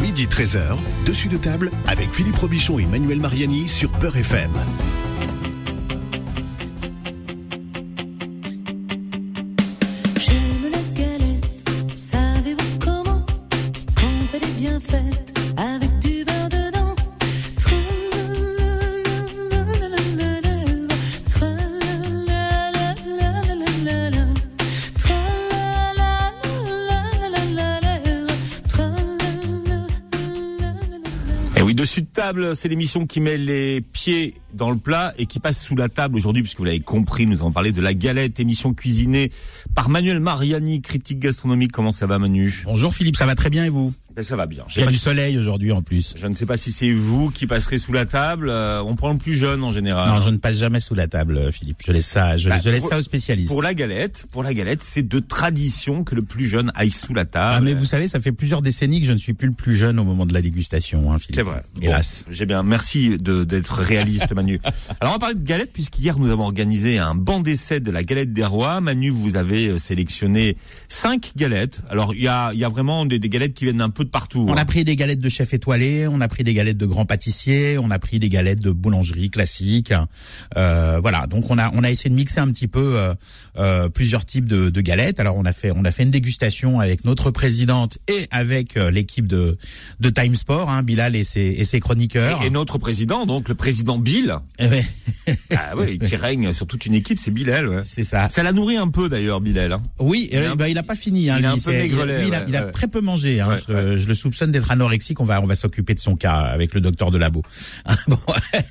Midi 13h, dessus de table avec Philippe Robichon et Manuel Mariani sur Beurre FM. C'est l'émission qui met les pieds dans le plat et qui passe sous la table aujourd'hui, puisque vous l'avez compris, nous allons parler de la galette, émission cuisinée par Manuel Mariani, critique gastronomique. Comment ça va, Manu? Bonjour Philippe, ça va très bien et vous? Ben, Ça va bien. Il y a du si- soleil aujourd'hui en plus. Je ne sais pas si c'est vous qui passerez sous la table. euh, on prend le plus jeune en général. Non, je ne passe jamais sous la table, euh, Philippe. Je laisse ça, je, Bah, je laisse pour- ça aux spécialistes. Pour la galette, pour la galette, c'est de tradition que le plus jeune aille sous la table. Ah, mais vous savez, ça fait plusieurs décennies que je ne suis plus le plus jeune au moment de la dégustation, hein, Philippe. C'est vrai. Bon, Hélas. J'ai bien. Merci d'être réaliste, Manu. Alors, on va parler de galette, puisqu'hier, nous avons organisé un banc d'essai de la galette des rois. Manu, vous avez euh, sélectionné cinq galettes. Alors, il y a, il y a vraiment des, des galettes qui viennent un peu partout. On hein. a pris des galettes de chef étoilé, on a pris des galettes de grands pâtissiers, on a pris des galettes de boulangerie classique. Euh, voilà, donc on a on a essayé de mixer un petit peu euh, euh, plusieurs types de, de galettes. Alors on a fait on a fait une dégustation avec notre présidente et avec euh, l'équipe de de Time Sport, hein, Bilal et ses et ses chroniqueurs. Et, et notre président, donc le président Bill, Eh ouais, ah ouais, qui règne sur toute une équipe, c'est Bilal. Ouais. c'est ça. Ça l'a nourri un peu d'ailleurs, Bilal. Hein. Oui, Il euh, bah, il a pas fini. Hein, il lui, un peu il, il a, ouais, il a très peu mangé. Hein. Je, je le soupçonne d'être anorexique. On va, on va s'occuper de son cas avec le docteur de labo. bon,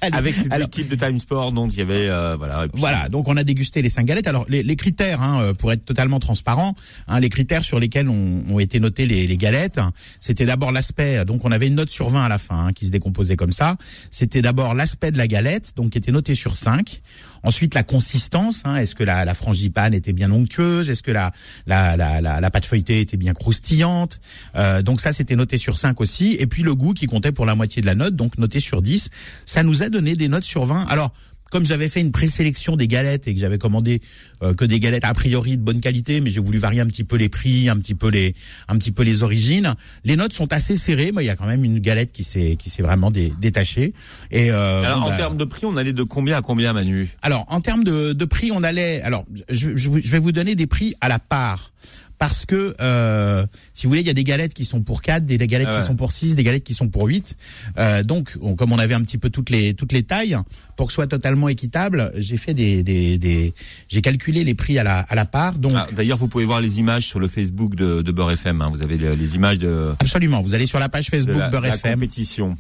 allez. Avec l'équipe de Time Sport, donc il y avait euh, voilà. puis- Voilà, donc on a dégusté les cinq galettes. Alors les, les critères, hein, euh, pour être totalement transparent, hein, les critères sur lesquels ont, ont été notées les, les galettes, c'était d'abord l'aspect. Donc on avait une note sur 20 à la fin hein, qui se décomposait comme ça. C'était d'abord l'aspect de la galette, donc qui était noté sur 5. Ensuite la consistance, hein, est-ce que la, la frangipane était bien onctueuse, est-ce que la, la, la, la, pâte feuilletée était bien croustillante? Euh, donc ça c'était noté sur 5 aussi. Et puis le goût qui comptait pour la moitié de la note, donc noté sur 10. Ça nous a donné des notes sur 20. Alors comme j'avais fait une présélection des galettes et que j'avais commandé euh, que des galettes a priori de bonne qualité, mais j'ai voulu varier un petit peu les prix, un petit peu les, un petit peu les origines. Les notes sont assez serrées, mais il y a quand même une galette qui s'est, qui s'est vraiment dé- détachée. Et euh, Alors en bah, termes de prix, on allait de combien à combien, Manu? Alors, en termes de, de prix, on allait. Alors, je, je, je vais vous donner des prix à la part. Parce que, euh, si vous voulez, il y a des galettes qui sont pour 4, des galettes Ah ouais. qui sont pour 6, des galettes qui sont pour 8. Euh, donc, on- comme on avait un petit peu toutes les toutes les tailles, pour que ce soit totalement équitable, j'ai fait des, des, des j'ai calculé les prix à la à la part. Donc, Ah, D'ailleurs, vous pouvez voir les images sur le Facebook de, de Beurre FM. hein. Vous avez les, les images de, absolument, vous allez sur la page de Facebook la, Beurre la FM. compétition.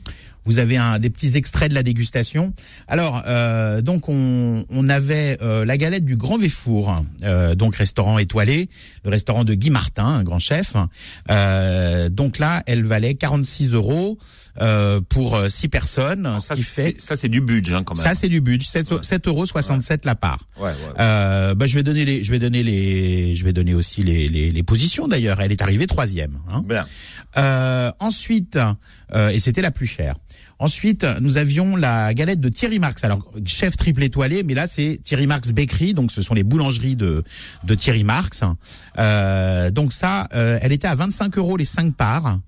Vous avez un, des petits extraits de la dégustation. Alors, euh, donc on, on avait euh, la galette du Grand Véfour, euh, donc restaurant étoilé, le restaurant de Guy Martin, un grand chef. Euh, donc là, elle valait 46 euros euh, pour euh, six personnes, Alors ce ça, qui fait ça, c'est du budget hein, quand même. ça c'est du budget, 7, Ouais. 7 euros 67 la part. ouais. Euh, bah, je vais donner les, je vais donner les, je vais donner aussi les, les, les positions d'ailleurs. Elle est arrivée troisième. Hein. Bien. Euh, ensuite, euh, et c'était la plus chère. Ensuite, nous avions la galette de Thierry Marx. Alors, chef triple étoilé, mais là, c'est Thierry Marx Bakery. Donc, ce sont les boulangeries de, de Thierry Marx. Euh, donc ça, euh, elle était à 25 euros les 5 parts.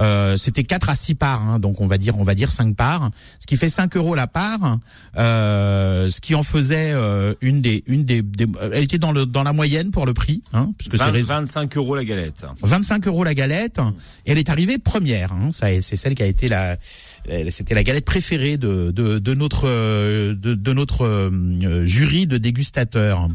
Euh, c'était 4 à 6 parts, hein, donc on va dire on va dire 5 parts, ce qui fait 5 euros la part, euh, ce qui en faisait euh, une des une des, des- elle était dans le dans la moyenne pour le prix, hein, puisque c'est 20 rés- 25 euros la galette. 25 euros la galette. Et elle est arrivée première. Hein. Ça, c'est celle qui a été la, euh, c'était la galette préférée de, de, de notre euh, de, de notre euh, jury de dégustateurs.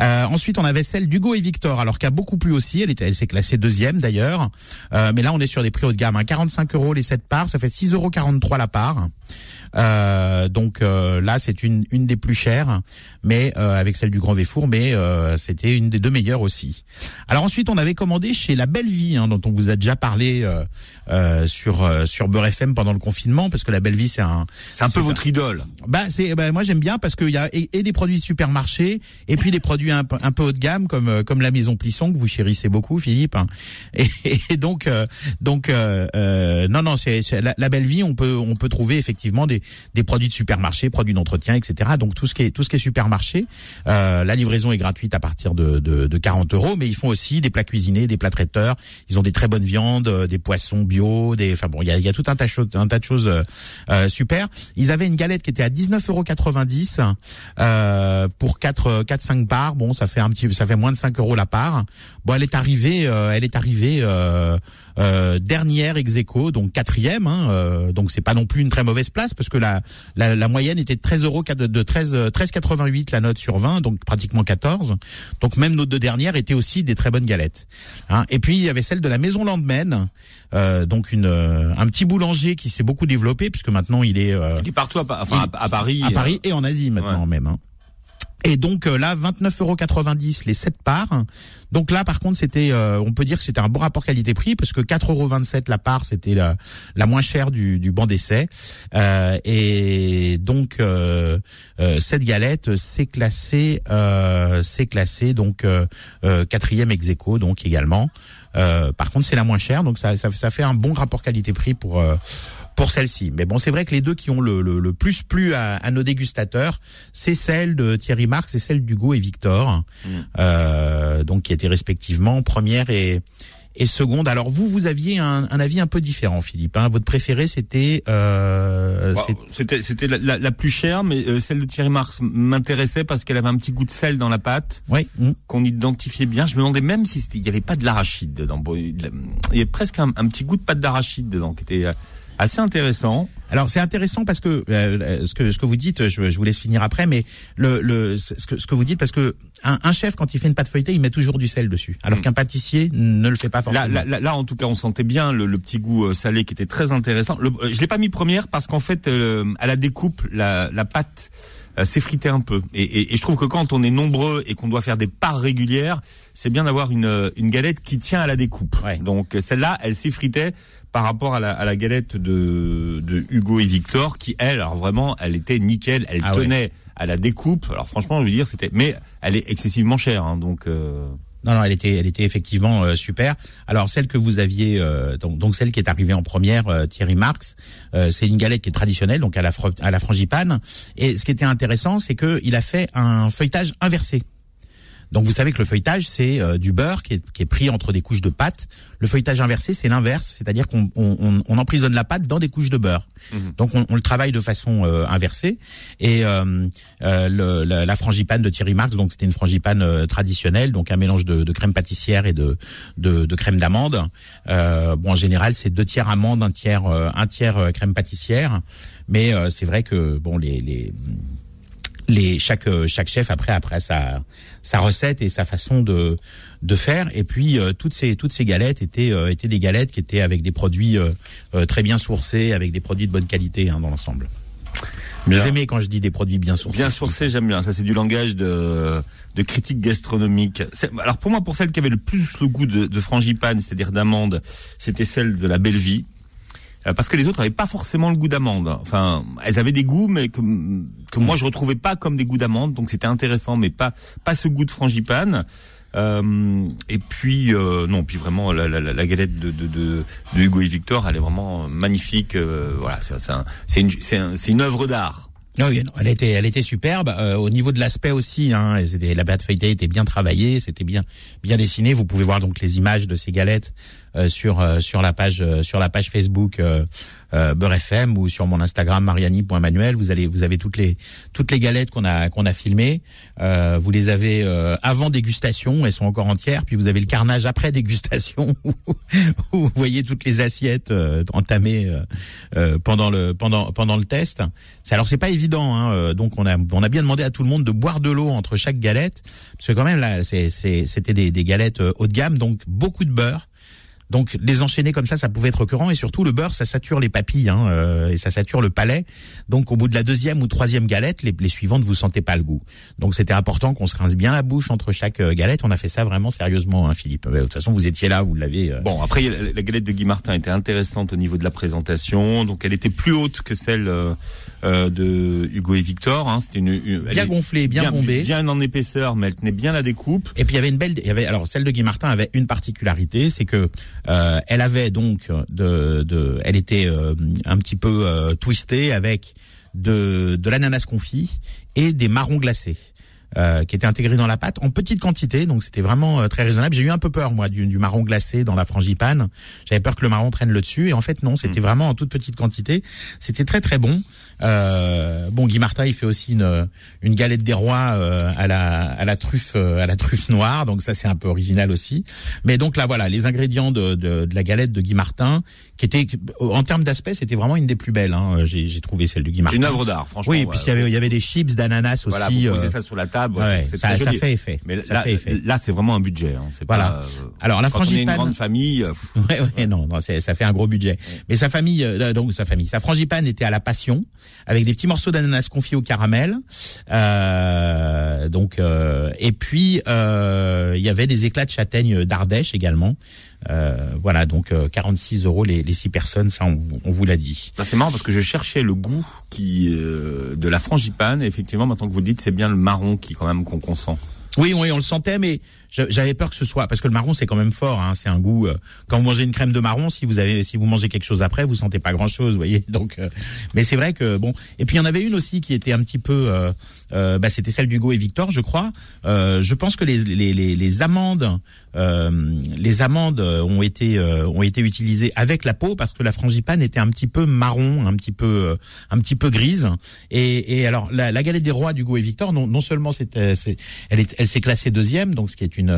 Euh, ensuite, on avait celle d'Hugo et Victor, alors qui a beaucoup plu aussi. Elle elle s'est classée deuxième d'ailleurs. Euh, mais là, on est sur des prix haut de gamme. Hein. 45 euros les 7 parts, ça fait 6,43 euros la part. Euh, donc euh, là, c'est une une des plus chères, mais euh, avec celle du Grand Véfour, mais euh, c'était une des deux meilleures aussi. Alors ensuite, on avait commandé chez La Belle Vie, hein, dont on vous a déjà parlé euh, euh, sur euh, sur Beurre FM pendant le confinement. Rapidement parce que la belle vie c'est un C'est un peu votre idole. bah c'est bah, moi j'aime bien parce qu'il y a et, et des produits de supermarché et puis des produits un, peu- un peu haut de gamme comme euh, comme la maison Plisson que vous chérissez beaucoup Philippe hein. et, et donc euh, donc euh, euh, non non c'est la, la belle vie on peut on peut trouver effectivement des des produits de supermarché produits d'entretien etc donc tout ce qui est tout ce qui est supermarché euh, la livraison est gratuite à partir de, de de 40 euros mais ils font aussi des plats cuisinés des plats traiteurs ils ont des très bonnes viandes des poissons bio des enfin bon il y a, y a tout un tas de choses un tas de choses euh, euh, super ils avaient une galette qui était à 19,90 euros euh, pour 4 4 5 parts. Bon, ça fait un petit ça fait moins de 5 euros la part. Bon, elle est arrivée elle est arrivée dernière ex aequo, donc quatrième. Hein, donc c'est pas non plus une très mauvaise place parce que la la, la moyenne était de 13 euros de de 13 euh, 13,88 la note sur 20, donc pratiquement 14. Donc même nos deux dernières étaient aussi des très bonnes galettes. Hein. Et puis il y avait celle de la Maison Landmen, euh, donc une un petit boulanger qui s'est beaucoup développé puisque maintenant il est euh, Il est partout à, enfin, Paris. à euh, Paris et en Asie maintenant même. hein. Et donc euh, là, 29,90 euros les 7 parts. Donc là, par contre, c'était, euh, on peut dire que c'était un bon rapport qualité-prix parce que 4,27 euros la part, c'était la, la moins chère du, du banc d'essai. Euh, et donc euh, euh, cette galette, c'est classé, euh, c'est classé donc quatrième ex aequo, donc également. Euh, par contre, c'est la moins chère, donc ça, ça, ça fait un bon rapport qualité-prix pour euh, pour celle-ci. Mais bon, c'est vrai que les deux qui ont le, le, le plus plu à, à nos dégustateurs, c'est celle de Thierry Marx et celle d'Hugo et Victor, euh, donc qui étaient respectivement première et et seconde. Alors vous, vous aviez un, un avis un peu différent, Philippe. Hein. Votre préféré, c'était euh, c'est- C'était c'était la, la, la plus chère, mais euh, celle de Thierry Marx m'intéressait parce qu'elle avait un petit goût de sel dans la pâte ouais, mm. qu'on identifiait bien. Je me demandais même si il y avait pas de l'arachide dedans. Il y avait presque un, un petit goût de pâte d'arachide dedans, qui était euh, assez intéressant. Alors c'est intéressant parce que euh, ce que ce que vous dites, je, je vous laisse finir après, mais le, le ce que ce que vous dites parce que un, un chef quand il fait une pâte feuilletée, il met toujours du sel dessus, alors Mm. qu'un pâtissier ne le fait pas forcément. Là, là, là, là, en tout cas, on sentait bien le, le petit goût euh, salé qui était très intéressant. Le, euh, je l'ai pas mis première parce qu'en fait, euh, à la découpe, la, la pâte euh, s'effritait un peu. Et, et, et je trouve que quand on est nombreux et qu'on doit faire des parts régulières, c'est bien d'avoir une, euh, une galette qui tient à la découpe. Ouais. Donc euh, celle-là, elle s'effritait par rapport à la, à la galette de, de Hugo et Victor, qui elle, alors vraiment, elle était nickel, elle Ah ouais. tenait à la découpe. Alors franchement, je veux dire, c'était, mais elle est excessivement chère, hein, donc. euh, Non, non, elle était, elle était effectivement euh, super. Alors celle que vous aviez, euh, donc, donc celle qui est arrivée en première, euh, Thierry Marx, euh, c'est une galette qui est traditionnelle, donc à la, à la frangipane. Et ce qui était intéressant, c'est que il a fait un feuilletage inversé. Donc vous savez que le feuilletage, c'est euh, du beurre qui est, qui est pris entre des couches de pâte. Le feuilletage inversé, c'est l'inverse, c'est-à-dire qu'on on, on- on emprisonne la pâte dans des couches de beurre. Donc on, on le travaille de façon euh, inversée. Et euh, euh, le- la, la frangipane de Thierry Marx, donc c'était une frangipane euh, traditionnelle, donc un mélange de, de crème pâtissière et de, de, de crème d'amande. Euh, bon, en général, c'est deux tiers amande, un tiers un tiers crème pâtissière. Mais euh, c'est vrai que bon, les, les les chaque euh, chaque chef après après sa sa recette et sa façon de de faire et puis euh, toutes ces toutes ces galettes étaient euh, étaient des galettes qui étaient avec des produits euh, euh, très bien sourcés avec des produits de bonne qualité hein, dans l'ensemble. Vous aimez quand je dis des produits bien sourcés Bien sourcé, j'aime bien. Ça, c'est du langage de, de critique gastronomique. Alors pour moi, pour celle qui avait le plus le goût de, de frangipane, c'est-à-dire d'amande, c'était celle de la Belle Vie. Euh, Parce que les autres avaient pas forcément le goût d'amande. Enfin, elles avaient des goûts, mais que, que moi je retrouvais pas comme des goûts d'amande. Donc c'était intéressant, mais pas pas ce goût de frangipane. Euh, et puis euh, non, puis vraiment la, la, la- galette de, de, de, de Hugo et Victor, elle est vraiment magnifique. Euh, voilà, c'est un- une c'est un- une œuvre d'art. Ah oui, non, elle était, elle était superbe. Euh, au niveau de l'aspect aussi, hein, la pâte feuilletée était bien travaillée, c'était bien, bien dessiné. Vous pouvez voir donc les images de ces galettes euh, sur euh, sur la page euh, sur la page Facebook euh, euh, Beurre FM ou sur mon Instagram mariani.manuel. Vous allez, vous avez toutes les toutes les galettes qu'on a qu'on a filmées. Euh, vous les avez euh, avant dégustation, elles sont encore entières. Puis vous avez le carnage après dégustation où, où vous voyez toutes les assiettes euh, entamées euh, euh, pendant le pendant pendant le test. Alors c'est pas évident, hein, euh, donc on a on a bien demandé à tout le monde de boire de l'eau entre chaque galette, parce que quand même là c'était des, des galettes euh, haut de gamme, donc beaucoup de beurre. Donc les enchaîner comme ça, ça pouvait être récurrent et surtout le beurre, ça sature les papilles hein, euh, et ça sature le palais. Donc au bout de la deuxième ou troisième galette, les, les suivantes vous sentez pas le goût. Donc c'était important qu'on se rince bien la bouche entre chaque euh, galette. On a fait ça vraiment sérieusement, hein, Philippe. Euh, De toute façon, vous étiez là, vous l'avez. euh, Bon, après, la la galette de Guy Martin était intéressante au niveau de la présentation. Donc, elle était plus haute que celle euh, de Hugo et Victor. Hein. C'était une, une- Bien gonflée, bien bombée. bien en épaisseur, mais elle tenait bien la découpe. Et puis il y avait une belle, il y avait alors celle de Guy Martin avait une particularité, c'est que euh, elle avait donc de, de elle était euh, un petit peu euh, twistée avec de de l'ananas confit et des marrons glacés. Euh, qui étaient intégrés dans la pâte en petite quantité, donc c'était vraiment euh, très raisonnable. J'ai eu un peu peur moi du, du marron glacé dans la frangipane. J'avais peur que le marron prenne le dessus, et en fait non, c'était vraiment en toute petite quantité. C'était très très bon. Euh, bon, Guy Martin, il fait aussi une une galette des rois euh, à la à la truffe euh, à la truffe noire, donc ça c'est un peu original aussi. Mais donc là voilà, les ingrédients de de, de la galette de Guy Martin, qui était en termes d'aspect, c'était vraiment une des plus belles. Hein. J'ai trouvé celle de Guy C'est une œuvre d'art, franchement. Oui, ouais. puisqu'il y avait il y avait des chips d'ananas Voilà, aussi. vous posez euh, ça sur la table, ouais, c'est ça, ça fait effet. Mais ça là, fait effet. là, c'est vraiment un budget. Hein. C'est Voilà. pas, euh, Alors la quand on est une frangipane. grande famille, euh, Ouais, ouais, non, non ça fait un gros budget. Mais sa famille, euh, donc sa famille, sa frangipane était à la passion, avec des petits morceaux d'ananas confits au caramel. Euh, donc, euh, et puis euh, il y avait des éclats de châtaigne d'Ardèche également. Euh, voilà, donc euh, 46 euros les, les six personnes, ça on, on vous l'a dit. c'est marrant parce que je cherchais le goût qui euh, de la frangipane. Et effectivement, maintenant que vous le dites, c'est bien le marron qui quand même qu'on qu'on sent. Oui, oui, on le sentait, mais j'avais peur que ce soit parce que le marron c'est quand même fort. Hein, c'est un goût. euh, quand vous mangez une crème de marron, si vous avez, si vous mangez quelque chose après, vous sentez pas grand chose, voyez. Donc, euh, mais c'est vrai que bon. Et puis il y en avait une aussi qui était un petit peu. Euh, euh, bah, c'était celle d'Hugo et Victor, je crois. Euh, je pense que les les les, les amandes, les amandes euh, ont été euh, ont été utilisées avec la peau parce que la frangipane était un petit peu marron, un petit peu euh, un petit peu grise. Et, et alors la, la galette des rois d'Hugo et Victor, non, non seulement c'était elle est elle s'est classée deuxième, donc ce qui est une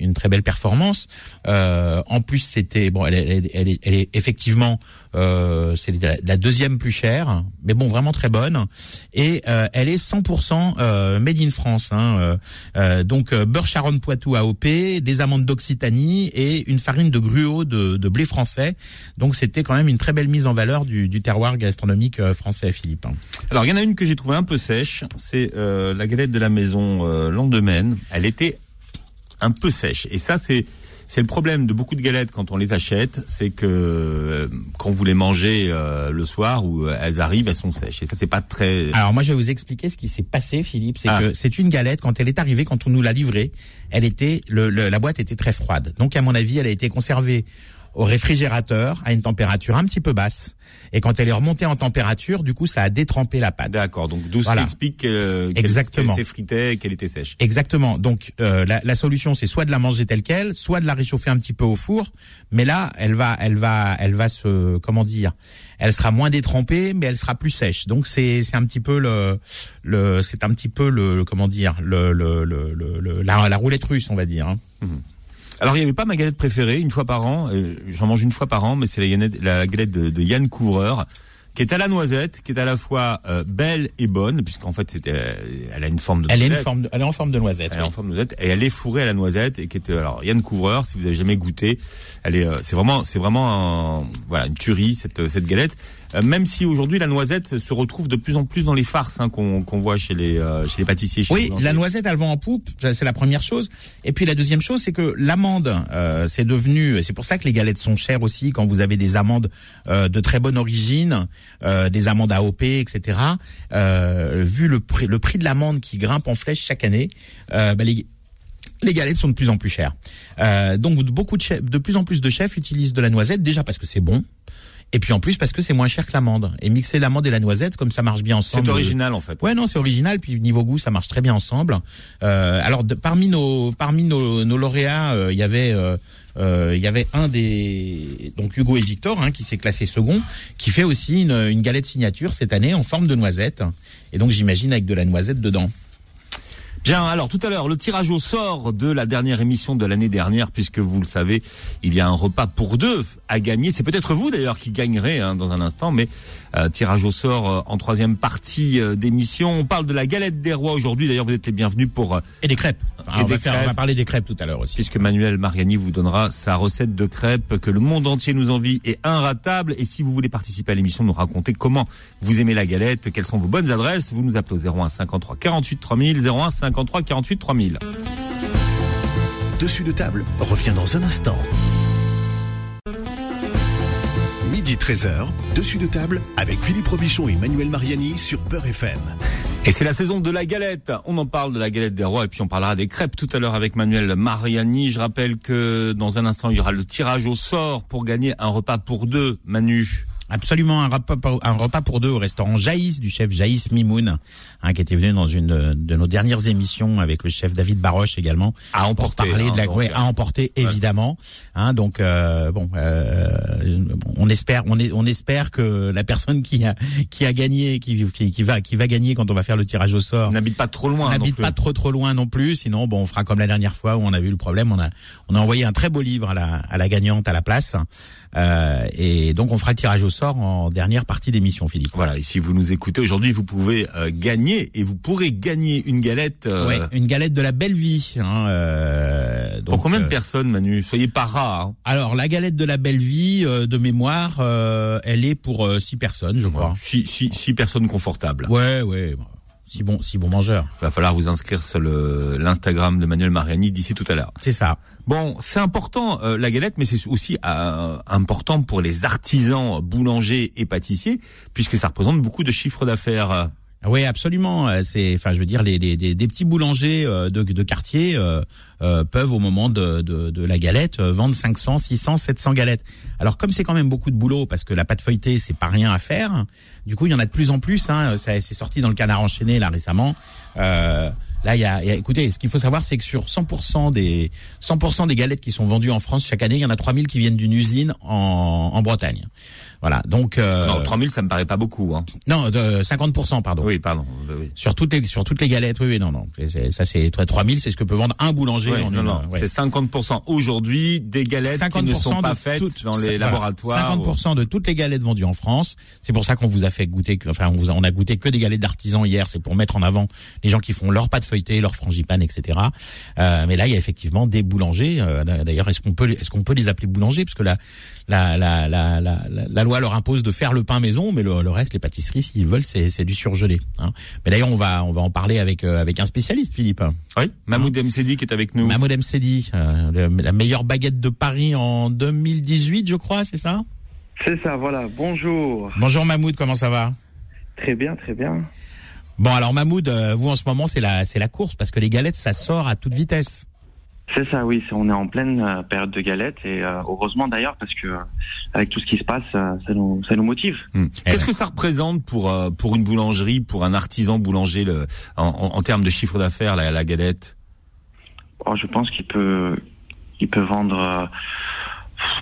une, très belle performance. Euh, en plus c'était bon, elle, est- elle, est- elle est effectivement euh, c'est la, deuxième plus chère, mais bon vraiment très bonne. Et euh, elle est 100% euh, made in France. Hein, euh, euh, donc euh, beurre Charonne Poitou AOP, des amandes d'Occitanie et une farine de gruau de, blé français. Donc c'était quand même une très belle mise en valeur du, terroir gastronomique euh, français, Philippe. Alors, il y en a une que j'ai trouvée un peu sèche. C'est euh, la galette de la maison euh. Elle était un peu sèche. Et ça, c'est c'est le problème de beaucoup de galettes quand on les achète, c'est que euh, quand vous les mangez euh, le soir ou euh, elles arrivent, elles sont sèches. Et ça, c'est pas très. Alors moi je vais vous expliquer ce qui s'est passé, Philippe. C'est Ah. que c'est une galette quand elle est arrivée, quand on nous l'a livrée, elle était le, le- la boîte était très froide. Donc à mon avis, elle a été conservée au réfrigérateur à une température un petit peu basse. Et quand elle est remontée en température, du coup, ça a détrempé la pâte. D'accord. Donc, d'où Voilà. explique qu'elle qu'elle- Exactement. qu'elle s'effritait et qu'elle était sèche. Exactement. Donc euh, la, la solution, c'est soit de la manger telle quelle, soit de la réchauffer un petit peu au four. Mais là, elle va, elle va, elle va se, comment dire, elle sera moins détrempée, mais elle sera plus sèche. Donc c'est, c'est un petit peu le, le, c'est un petit peu le, comment dire, le, le, le, le- la, la roulette russe, on va dire. hein. Alors, il n'y avait pas ma galette préférée, une fois par an. euh, J'en mange une fois par an, mais c'est la galette, de, de Yann Couvreur, qui est à la noisette, qui est à la fois euh, belle et bonne, puisqu'en fait, c'était, euh, elle a une forme de Elle est une noisette. forme, de- elle est en forme de noisette. Elle est en forme de noisette et elle est fourrée à la noisette et qui est alors Yann Couvreur si vous avez jamais goûté elle est euh, c'est vraiment c'est vraiment un- voilà une tuerie cette cette galette Euh, même si aujourd'hui la noisette se retrouve de plus en plus dans les farces hein, qu'on qu'on voit chez les euh, chez les pâtissiers chez Oui, la noisette, elle vend en poupe, c'est la première chose. Et puis la deuxième chose, c'est que l'amande, euh, c'est devenu, c'est pour ça que les galettes sont chères aussi quand vous avez des amandes euh, de très bonne origine, euh, des amandes AOP, etc. Euh, vu le prix, le prix de l'amande qui grimpe en flèche chaque année, euh, bah, les les galettes sont de plus en plus chères. Euh, donc beaucoup de chefs, de plus en plus de chefs utilisent de la noisette déjà parce que c'est bon. Et puis en plus parce que c'est moins cher que l'amande. Et mixer l'amande et la noisette, comme ça marche bien ensemble. c'est original en fait Ouais, non, c'est original. Puis niveau goût, ça marche très bien ensemble. Euh, alors, de- parmi nos parmi nos, nos lauréats, euh, il y avait euh, il y avait un des donc Hugo et Victor hein, qui s'est classé second, qui fait aussi une, une galette signature cette année en forme de noisette. Et donc j'imagine avec de la noisette dedans. Bien, alors tout à l'heure, le tirage au sort de la dernière émission de l'année dernière, puisque vous le savez, il y a un repas pour deux à gagner. C'est peut-être vous d'ailleurs qui gagnerez hein, dans un instant, mais euh, tirage au sort euh, en troisième partie euh, d'émission. On parle de la galette des rois aujourd'hui. D'ailleurs, vous êtes les bienvenus pour Et des crêpes. Enfin, Et on, des va faire- on crêpes. va parler des crêpes tout à l'heure aussi. puisque Manuel Mariani vous donnera sa recette de crêpes que le monde entier nous envie et inratable. Et si vous voulez participer à l'émission, nous raconter comment vous aimez la galette, quelles sont vos bonnes adresses, vous nous appelez au 01 53 48 3000, 01 53 48 3000. Dessus de table revient dans un instant. Midi 13h, dessus de table avec Philippe Robichon et Manuel Mariani sur Peur FM. Et c'est la saison de la galette. On en parle de la galette des rois et puis on parlera des crêpes tout à l'heure avec Manuel Mariani. Je rappelle que dans un instant, il y aura le tirage au sort pour gagner un repas pour deux, Manu. Absolument un repas, un repas pour deux au restaurant Jaïs du chef Jaïs Mimoun, hein, qui était venu dans une de- nos dernières émissions avec le chef David Baroche également. À pour emporter, parler hein, de la donc, ouais, à emporter évidemment. Hein, donc euh, bon, euh, on espère, on, est, on espère que la personne qui a qui a gagné, qui, qui, qui va qui va gagner quand on va faire le tirage au sort, n'habite pas trop loin. n'habite plus. pas trop trop loin non plus, sinon bon on fera comme la dernière fois où on a vu le problème, on a on a envoyé un très beau livre à la à la gagnante à la place, euh, et donc on fera le tirage au sort en dernière partie d'émission, Philippe. Voilà, et si vous nous écoutez aujourd'hui, vous pouvez euh, gagner et vous pourrez gagner une galette. euh, Ouais, une galette de la belle vie. Hein, euh, Pour combien de personnes, Manu? Soyez pas rare. hein. Alors la galette de la belle vie, de mémoire, elle est pour euh, six personnes, je crois. Six, six, six personnes confortables. Ouais, ouais. Si bon, si bon mangeur. Il va falloir vous inscrire sur l'Instagram de Manuel Mariani d'ici tout à l'heure. C'est ça. Bon, c'est important euh, la galette, mais c'est aussi euh, important pour les artisans boulangers et pâtissiers, puisque ça représente beaucoup de chiffres d'affaires. Oui, absolument. Euh, C'est, enfin, je veux dire, les, les- des petits boulangers euh, de, de quartier euh, euh, peuvent, au moment de, de, de la galette, vendre 500, 600, 700 galettes. Alors, comme c'est quand même beaucoup de boulot, parce que la pâte feuilletée, c'est pas rien à faire. Du coup, il y en a de plus en plus. Hein, c'est sorti dans le Canard enchaîné là récemment. Euh, Là, il y a, y a- écoutez, ce qu'il faut savoir, c'est que sur 100% des 100% des galettes qui sont vendues en France chaque année, il y en a 3000 qui viennent d'une usine en, en Bretagne. Voilà. Donc euh, Non, 3000, ça me paraît pas beaucoup. Hein. non, de 50%, pardon. Oui, pardon. oui. Sur toutes les sur toutes les galettes, oui, oui, non, non. Ça, c'est toi, 3000, c'est ce que peut vendre un boulanger Ouais, en non, une. non, ouais. c'est 50% aujourd'hui des galettes qui ne sont pas faites toutes- dans les voilà, laboratoires. 50% de toutes les galettes vendues en France. C'est pour ça qu'on vous a fait goûter, enfin, on, vous a, on a goûté que des galettes d'artisans hier. C'est pour mettre en avant les gens qui font leur pâte feuilletée, leur frangipane, etc. Euh, mais là, il y a effectivement des boulangers. euh, D'ailleurs, est-ce qu'on peut, est-ce qu'on peut les appeler boulangers? Parce que la, la, la, la, la- la loi leur impose de faire le pain maison, mais le, le reste, les pâtisseries, s'ils veulent, c'est c'est du surgelé. Hein. Mais d'ailleurs, on va, on va en parler avec euh, avec un spécialiste, Philippe. Oui, Mahmoud Mcedi qui est avec nous. Mahmoud Mcedi, euh, la meilleure baguette de Paris en 2018, je crois, c'est ça? C'est ça, voilà. Bonjour. Bonjour Mahmoud, comment ça va? Très bien, très bien. Bon alors Mahmoud, euh, vous en ce moment c'est la c'est la course parce que les galettes ça sort à toute vitesse. C'est ça, oui. c'est- On est en pleine euh, période de galette et euh, heureusement d'ailleurs parce que euh, avec tout ce qui se passe, euh, ça nous ça nous motive. Hmm. Qu'est-ce ouais. que ça représente pour euh, pour une boulangerie, pour un artisan boulanger, le, en, en, en termes de chiffre d'affaires, la, la galette? Oh, je pense qu'il peut il peut vendre euh,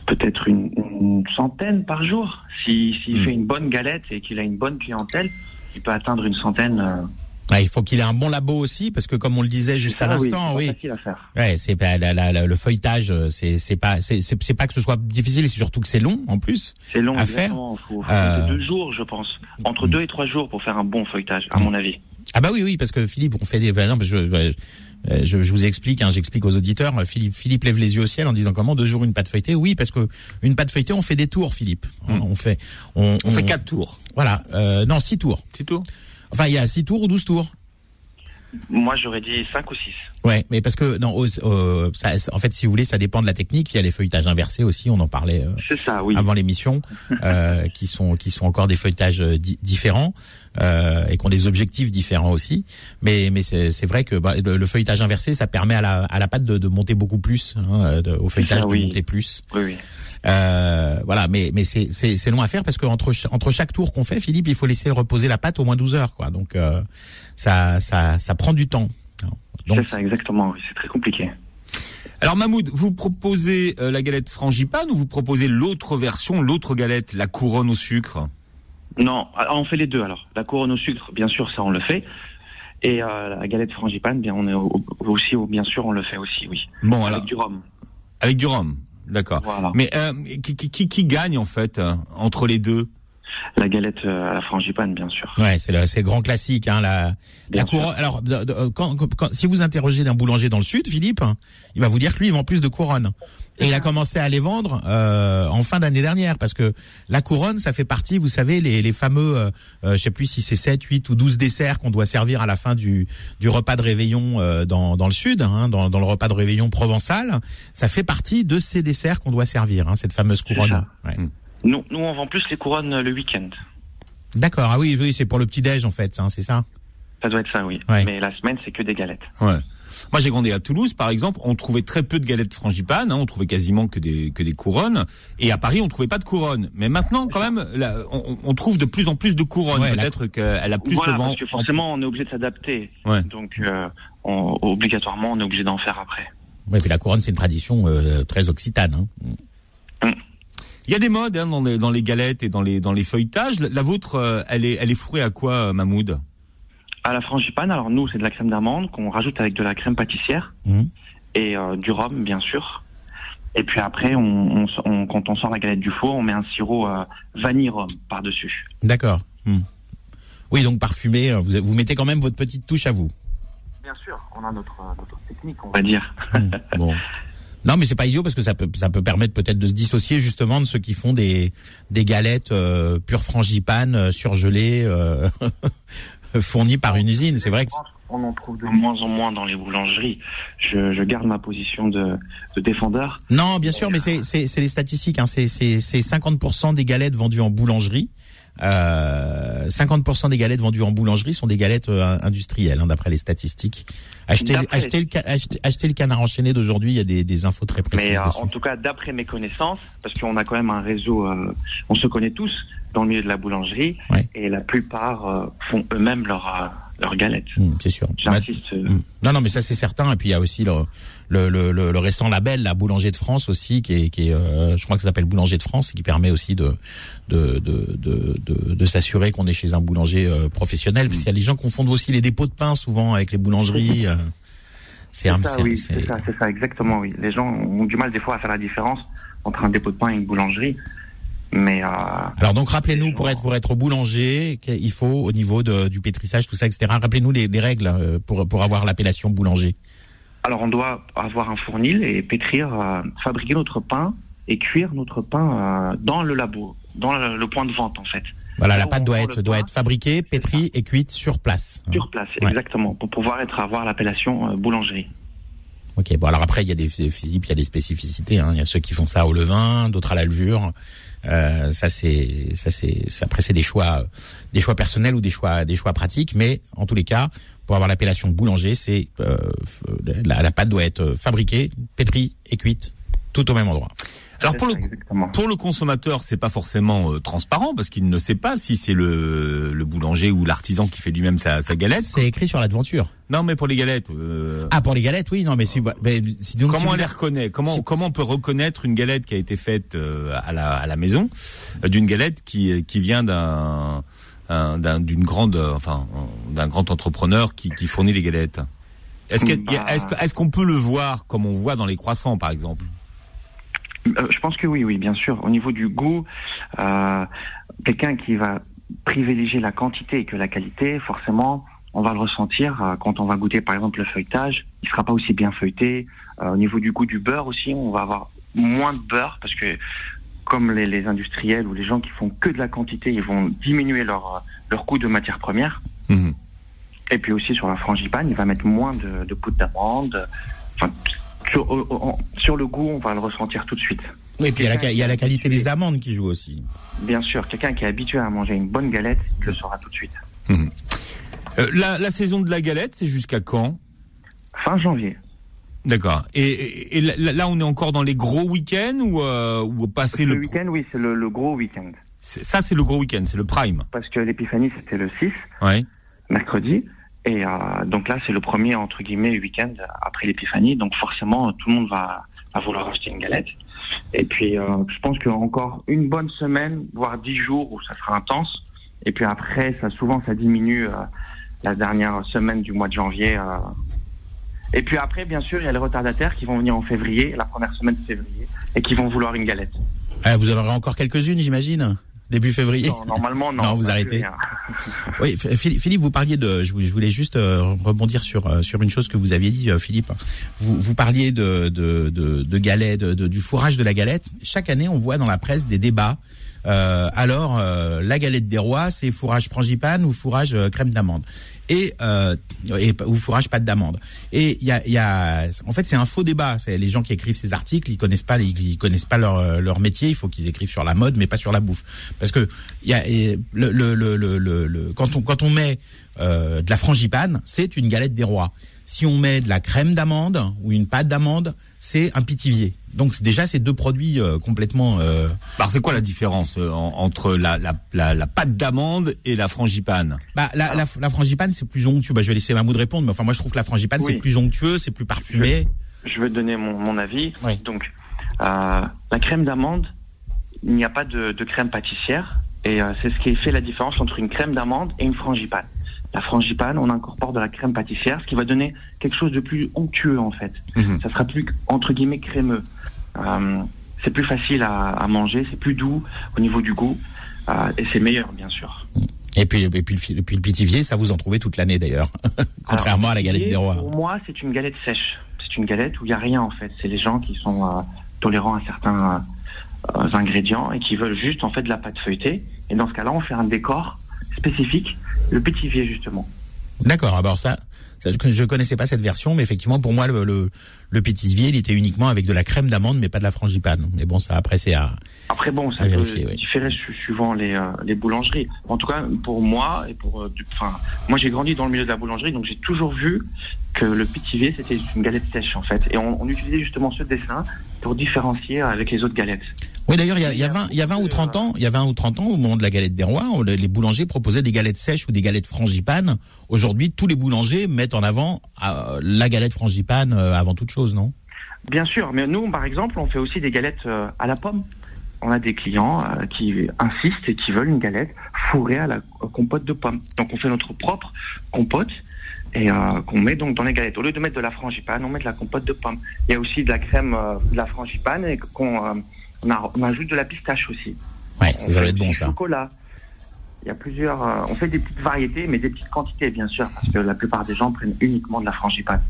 peut-être une, une centaine par jour. Si s'il Mm. fait une bonne galette et qu'il a une bonne clientèle, il peut atteindre une centaine. Ouais, il faut qu'il ait un bon labo aussi parce que comme on le disait juste à ça, oui, l'instant, c'est oui. pas facile à faire. Ouais, c'est pas la- la- la- le feuilletage, euh, c'est c'est pas c'est pas que ce soit difficile, c'est surtout que c'est long en plus. C'est long À faire. Faut, faut Euh, deux jours, je pense. Entre deux et trois jours pour faire un bon feuilletage, à mon avis. Ah bah oui oui parce que Philippe on fait des bah non, je, je, je vous explique hein, j'explique aux auditeurs Philippe Philippe lève les yeux au ciel en disant comment deux jours une pâte feuilletée? Oui parce que une pâte feuilletée on fait des tours Philippe Hein, on fait on, On fait quatre tours, voilà euh, non six tours c'est tout. Enfin il y a six tours ou douze tours Moi, j'aurais dit cinq ou six. ouais mais parce que non euh, ça, en fait si vous voulez ça dépend de la technique il y a les feuilletages inversés aussi on en parlait euh, C'est ça, oui. avant l'émission, euh, qui sont qui sont encore des feuilletages euh, di- différents euh, et qui ont des objectifs différents aussi. Mais mais c'est c'est vrai que bah, le, le feuilletage inversé, ça permet à la à la pâte de, de monter beaucoup plus, hein, de- au feuilletage ça, de monter plus. Oui, oui. Euh, voilà, mais mais c'est c'est c'est long à faire parce que entre entre chaque tour qu'on fait, Philippe, il faut laisser reposer la pâte au moins 12 heures, quoi. Donc euh, ça ça ça prend du temps. C'est ça, exactement. C'est très compliqué. Alors Mahmoud, vous proposez euh, la galette frangipane ou vous proposez l'autre version, l'autre galette, la couronne au sucre? Non, ah, on fait les deux alors. La couronne au sucre, bien sûr, ça on le fait. Et euh, la galette frangipane, bien, on est au- au- aussi, au- bien sûr, on le fait aussi, oui. Bon, Avec alors du rhum. avec du rhum, d'accord. Voilà. Mais euh, qui, qui, qui- qui gagne en fait euh, entre les deux? La galette euh, à la frangipane, bien sûr. Ouais, c'est le, grand classique. Hein, la, la couronne. Alors, de- de- quand, quand- si vous interrogez d'un boulanger dans le sud, Philippe, il va vous dire que lui, il vend plus de couronnes. Et il a commencé à les vendre euh, en fin d'année dernière, parce que la couronne, ça fait partie, vous savez, les, les fameux, euh, euh, je sais plus si c'est 7, 8 ou 12 desserts qu'on doit servir à la fin du, du repas de réveillon euh, dans, dans le sud, hein, dans, dans le repas de réveillon provençal. Ça fait partie de ces desserts qu'on doit servir, hein, cette fameuse couronne. Ouais. Nous, nous, on vend plus les couronnes le week-end. D'accord, ah oui, oui, c'est pour le petit-déj en fait, hein, c'est ça Ça doit être ça, oui. Ouais. Mais la semaine, c'est que des galettes. Ouais. Moi, j'ai grandi à Toulouse, par exemple. On trouvait très peu de galettes frangipane. Hein, on trouvait quasiment que des que des couronnes. Et à Paris, on trouvait pas de couronnes. Mais maintenant, quand même, là, on, on trouve de plus en plus de couronnes. Ouais, la- Peut-être qu'elle a plus voilà, de vent. parce que forcément, on est obligé de s'adapter. Ouais. Donc, euh, on- obligatoirement, on est obligé d'en faire après. Ouais, puis la couronne, c'est une tradition euh, très occitane. Hein. Il y a des modes hein, dans, les, dans les galettes et dans les dans les feuilletages. La, la vôtre, euh, elle est elle est fourrée à quoi, euh, Mahmoud? À la frangipane, alors nous, c'est de la crème d'amande qu'on rajoute avec de la crème pâtissière Mhm. et euh, du rhum, bien sûr. Et puis après, on, on- on- quand on sort la galette du four, on met un sirop euh, vanille rhum par-dessus. D'accord. Hmm. Oui, donc parfumé, vous, vous mettez quand même votre petite touche à vous. Bien sûr, on a notre, notre technique, on va dire. Hmm. Bon. Non, mais c'est pas idiot parce que ça peut ça peut permettre peut-être de se dissocier justement de ceux qui font des des galettes euh, pure frangipane euh, surgelées euh, fournies par une usine. C'est vrai que On en trouve de moins en moins dans les boulangeries. Je, je garde ma position de, de défendeur. non, bien sûr, mais c'est les statistiques. Hein. C'est c'est c'est 50% des galettes vendues en boulangerie. Euh, 50% des galettes vendues en boulangerie sont des galettes euh, industrielles, hein, d'après les statistiques. Achetez, achetez, le, ca- achetez, achetez le canard enchaîné d'aujourd'hui, il y a des, des infos très précises Mais euh, en tout cas, d'après mes connaissances, parce qu'on a quand même un réseau, euh, on se connaît tous dans le milieu de la boulangerie, Ouais. et la plupart font eux-mêmes leur, leur galette. Hmm, c'est sûr. J'insiste. euh, Mm. Non, non, mais ça c'est certain. Et puis il y a aussi le, le, le, récent label, la Boulanger de France aussi, qui est, qui est euh, je crois que ça s'appelle Boulanger de France, et qui permet aussi de de de de, de, de s'assurer qu'on est chez un boulanger euh, professionnel. Parce qu'il y a les gens confondent aussi les dépôts de pain souvent avec les boulangeries. euh, c'est ça, oui, c'est- c'est ça, c'est ça, exactement, oui. Les gens ont du mal des fois à faire la différence entre un dépôt de pain et une boulangerie. Mais euh, Alors donc rappelez-nous pour être pour être boulanger, qu'il faut au niveau de, du pétrissage, tout ça, etc. Rappelez-nous les, les règles euh, pour pour avoir l'appellation boulanger. alors on doit avoir un fournil et pétrir, euh, fabriquer notre pain et cuire notre pain euh, dans le labo, dans le, le point de vente en fait, Voilà, Là la pâte doit être doit pain, être fabriquée, pétrie et cuite sur place. sur place, Ouais. exactement, pour pouvoir être avoir l'appellation boulangerie. Ok, bon alors après il y a des Philippe, il y a des spécificités. Hein. Il y a ceux qui font ça au levain, d'autres à la levure. Euh, ça c'est ça c'est après c'est des choix des choix personnels ou des choix des choix pratiques. Mais en tous les cas, pour avoir l'appellation boulanger, c'est euh, la, la pâte doit être fabriquée, pétrie et cuite tout au même endroit. Alors pour le pour le consommateur, c'est pas forcément euh, transparent parce qu'il ne sait pas si c'est le, le boulanger ou l'artisan qui fait lui-même sa, sa galette. C'est écrit sur l'aventure. Non, mais pour les galettes, euh, Ah pour les galettes, oui, non mais si, mais, si donc, comment on les reconnaît? Comment si- comment on peut reconnaître une galette qui a été faite euh, à la à la maison euh, d'une galette qui qui vient d'un un- d'un- d'une grande euh, enfin d'un grand entrepreneur qui qui fournit les galettes? Est-ce qu'il y a- Bah. est-ce que- est-ce qu'on peut le voir comme on voit dans les croissants par exemple? Je pense que oui, oui, bien sûr. Au niveau du goût, euh, quelqu'un qui va privilégier la quantité que la qualité, forcément, on va le ressentir euh, quand on va goûter, par exemple, le feuilletage. Il sera pas aussi bien feuilleté. Euh, au niveau du goût du beurre aussi, on va avoir moins de beurre parce que, comme les, les industriels ou les gens qui font que de la quantité, ils vont diminuer leur euh, leur coût de matière première. Mhm. Et puis aussi sur la frangipane, il va mettre moins de, de poudre d'amande. Enfin, sur, au- sur le goût, on va le ressentir tout de suite. Oui, puis il y, a la, il y a la qualité des amandes qui joue aussi. Bien sûr, quelqu'un qui est habitué à manger une bonne galette, il le saura tout de suite. Euh, la, la saison de la galette, c'est jusqu'à quand? Fin janvier. D'accord. Et, et- et là, là, on est encore dans les gros week-ends ou, euh, ou passer le le, week-end, oui, c'est le, le gros week-end. C'est- Ça, c'est le gros week-end, c'est le prime. Parce que l'épiphanie, c'était le 6, Ouais. mercredi. Et euh, donc là, c'est le premier, entre guillemets, week-end après l'épiphanie. Donc forcément, tout le monde va, va vouloir acheter une galette. Et puis, euh, je pense qu'il y aura encore une bonne semaine, voire dix jours où ça sera intense. Et puis après, ça souvent, ça diminue euh, la dernière semaine du mois de janvier. euh. Et puis après, bien sûr, il y a les retardataires qui vont venir en février, la première semaine de février, et qui vont vouloir une galette. Ah, vous en aurez encore quelques-unes, j'imagine, début février. Non, normalement, non. Non, vous arrêtez. Oui, Philippe, vous parliez de, je voulais juste euh, rebondir sur euh, sur une chose que vous aviez dit, euh, Philippe. Vous, vous parliez de de de, de galette, de, de- du fourrage de la galette. Chaque année, on voit dans la presse des débats. Euh, alors, euh, la galette des rois, c'est fourrage frangipane ou fourrage crème d'amande? Et, euh, et ou fourrage pâte d'amande. Et il y a, il y a, en fait, c'est un faux débat. C'est les gens qui écrivent ces articles, ils connaissent pas, ils, connaissent pas leur euh, leur métier. Il faut qu'ils écrivent sur la mode, mais pas sur la bouffe, parce que il y a et le, le, le, le, le- le- quand on quand on met euh, de la frangipane, c'est une galette des rois. Si on met de la crème d'amande ou une pâte d'amande, c'est un pitivier. Donc déjà, c'est deux produits euh, complètement. euh, Alors c'est quoi la différence euh, en- entre la, la, la, la pâte d'amande et la frangipane? Bah, la frangipane, c'est plus onctueux. Bah, je vais laisser Mahmoud répondre, mais enfin, moi, je trouve que la frangipane, Oui. c'est plus onctueux, c'est plus parfumé. Je vais te donner mon, mon avis. Oui. Donc, euh, la crème d'amande, il n'y a pas de, de crème pâtissière. Et euh, c'est ce qui fait la différence entre une crème d'amande et une frangipane. La frangipane, on incorpore de la crème pâtissière, ce qui va donner quelque chose de plus onctueux en fait. Mhm. Ça sera plus entre guillemets crémeux. Euh, c'est plus facile à, à manger, c'est plus doux au niveau du goût et c'est meilleur bien sûr. Et puis, et puis, et puis le pitivier, ça vous en trouvez toute l'année d'ailleurs. Contrairement à la galette Et des rois. Pour moi, c'est une galette sèche. C'est une galette où il n'y a rien en fait. C'est les gens qui sont euh, tolérants à certains euh, ingrédients et qui veulent juste en fait de la pâte feuilletée. Et dans ce cas-là, on fait un décor spécifique, le pétivier justement. D'accord. Alors ça, ça, je connaissais pas cette version, mais effectivement, pour moi, le, le, le il était uniquement avec de la crème d'amande, mais pas de la frangipane. Mais bon, ça, après, c'est à. Après bon, ça peut différer su- suivant les, euh, les boulangeries. En tout cas, pour moi et pour, euh, du- enfin, moi j'ai grandi dans le milieu de la boulangerie, donc j'ai toujours vu que le pétivier c'était une galette sèche en fait, et on, on utilisait justement ce dessin pour différencier avec les autres galettes. Oui, d'ailleurs, il y a, il y a 20, il y a 20 ou 30 ans, il y a 20 ou 30 ans, au moment de la galette des rois, on- les boulangers proposaient des galettes sèches ou des galettes frangipane. Aujourd'hui, tous les boulangers mettent en avant euh, la galette frangipane euh, avant toute chose, non? Bien sûr, mais nous, par exemple, on fait aussi des galettes euh, à la pomme. On a des clients euh, qui insistent et qui veulent une galette fourrée à la euh, compote de pommes. Donc on fait notre propre compote et euh, qu'on met donc dans les galettes. Au lieu de mettre de la frangipane, on met de la compote de pommes. Il y a aussi de la crème euh, de la frangipane et qu'on euh, on, a- on ajoute de la pistache aussi. Ouais, ça, ça va fait être bon, ça. chocolat. Il y a plusieurs. euh, on fait des petites variétés, mais des petites quantités, bien sûr, parce que la plupart des gens prennent uniquement de la frangipane.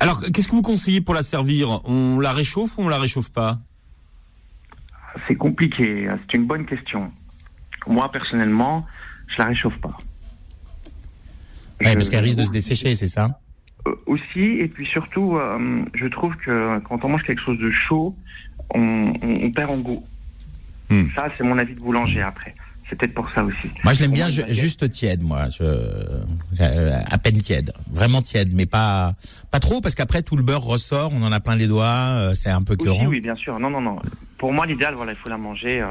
Alors qu'est-ce que vous conseillez pour la servir? On la réchauffe ou on la réchauffe pas? C'est compliqué, c'est une bonne question. Moi, personnellement, je la réchauffe pas. Je- parce qu'elle risque de se dessécher, c'est ça? Euh, Aussi, et puis surtout, euh, je trouve que quand on mange quelque chose de chaud, on, on- on perd en goût. Hmm. Ça, c'est mon avis de boulanger après. C'est peut-être pour ça aussi. Moi, je l'aime bien juste tiède, moi. Je, euh, à peine tiède, vraiment tiède, mais pas pas trop, parce qu'après tout le beurre ressort, on en a plein les doigts, euh, c'est un peu Aussi, écœurant. oui, bien sûr. Non, non, non. Pour moi, l'idéal, voilà, il faut la manger euh,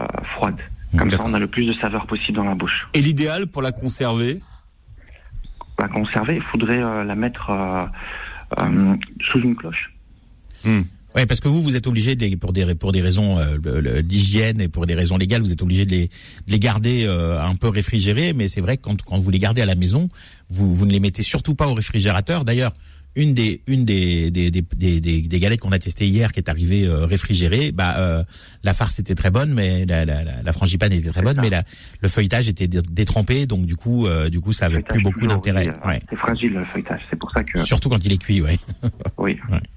euh, froide. Comme ça, on a le plus de saveur possible dans la bouche. Et l'idéal pour la conserver? La conserver, il faudrait euh, la mettre euh, euh, sous une cloche. Ouais, parce que vous, vous êtes obligé de les, pour des pour des raisons euh, d'hygiène et pour des raisons légales, vous êtes obligé de les, de les garder euh, un peu réfrigérés. Mais c'est vrai que quand quand vous les gardez à la maison, vous vous ne les mettez surtout pas au réfrigérateur. D'ailleurs, une des une des des des, des, des- galettes qu'on a testées hier, qui est arrivée euh, réfrigérée, bah euh, la farce était très bonne, mais la la, la, la frangipane était très bonne, ça. mais la, le feuilletage était dé- détrempé, donc du coup euh, du coup ça avait plus beaucoup d'intérêt. oui, euh, Ouais. C'est fragile le feuilletage. C'est pour ça que. Surtout quand il est cuit, ouais. Oui.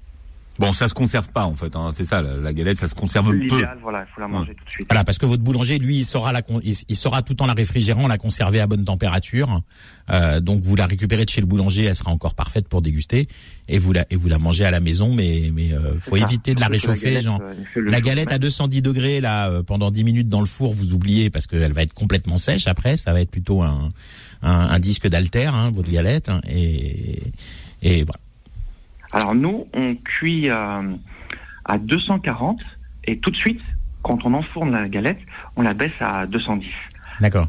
Bon, ça se conserve pas en fait. Hein. C'est ça, la, la galette, ça se conserve peu. Voilà, il faut la manger tout de suite. Voilà, parce que votre boulanger, lui, il saura la, il, il saura tout en la réfrigérant, la conserver à bonne température. Euh, donc vous la récupérez de chez le boulanger, elle sera encore parfaite pour déguster, et vous la et vous la mangez à la maison, mais mais euh, faut ça. éviter de la réchauffer, galette, genre. euh, La galette à même. 210 degrés là euh, pendant 10 minutes dans le four, vous oubliez parce qu'elle va être complètement sèche après. Ça va être plutôt un un, un disque d'alter, hein, votre galette, hein, et et voilà. Alors nous, on cuit euh, à 240 et tout de suite, quand on enfourne la galette, on la baisse à 210. D'accord.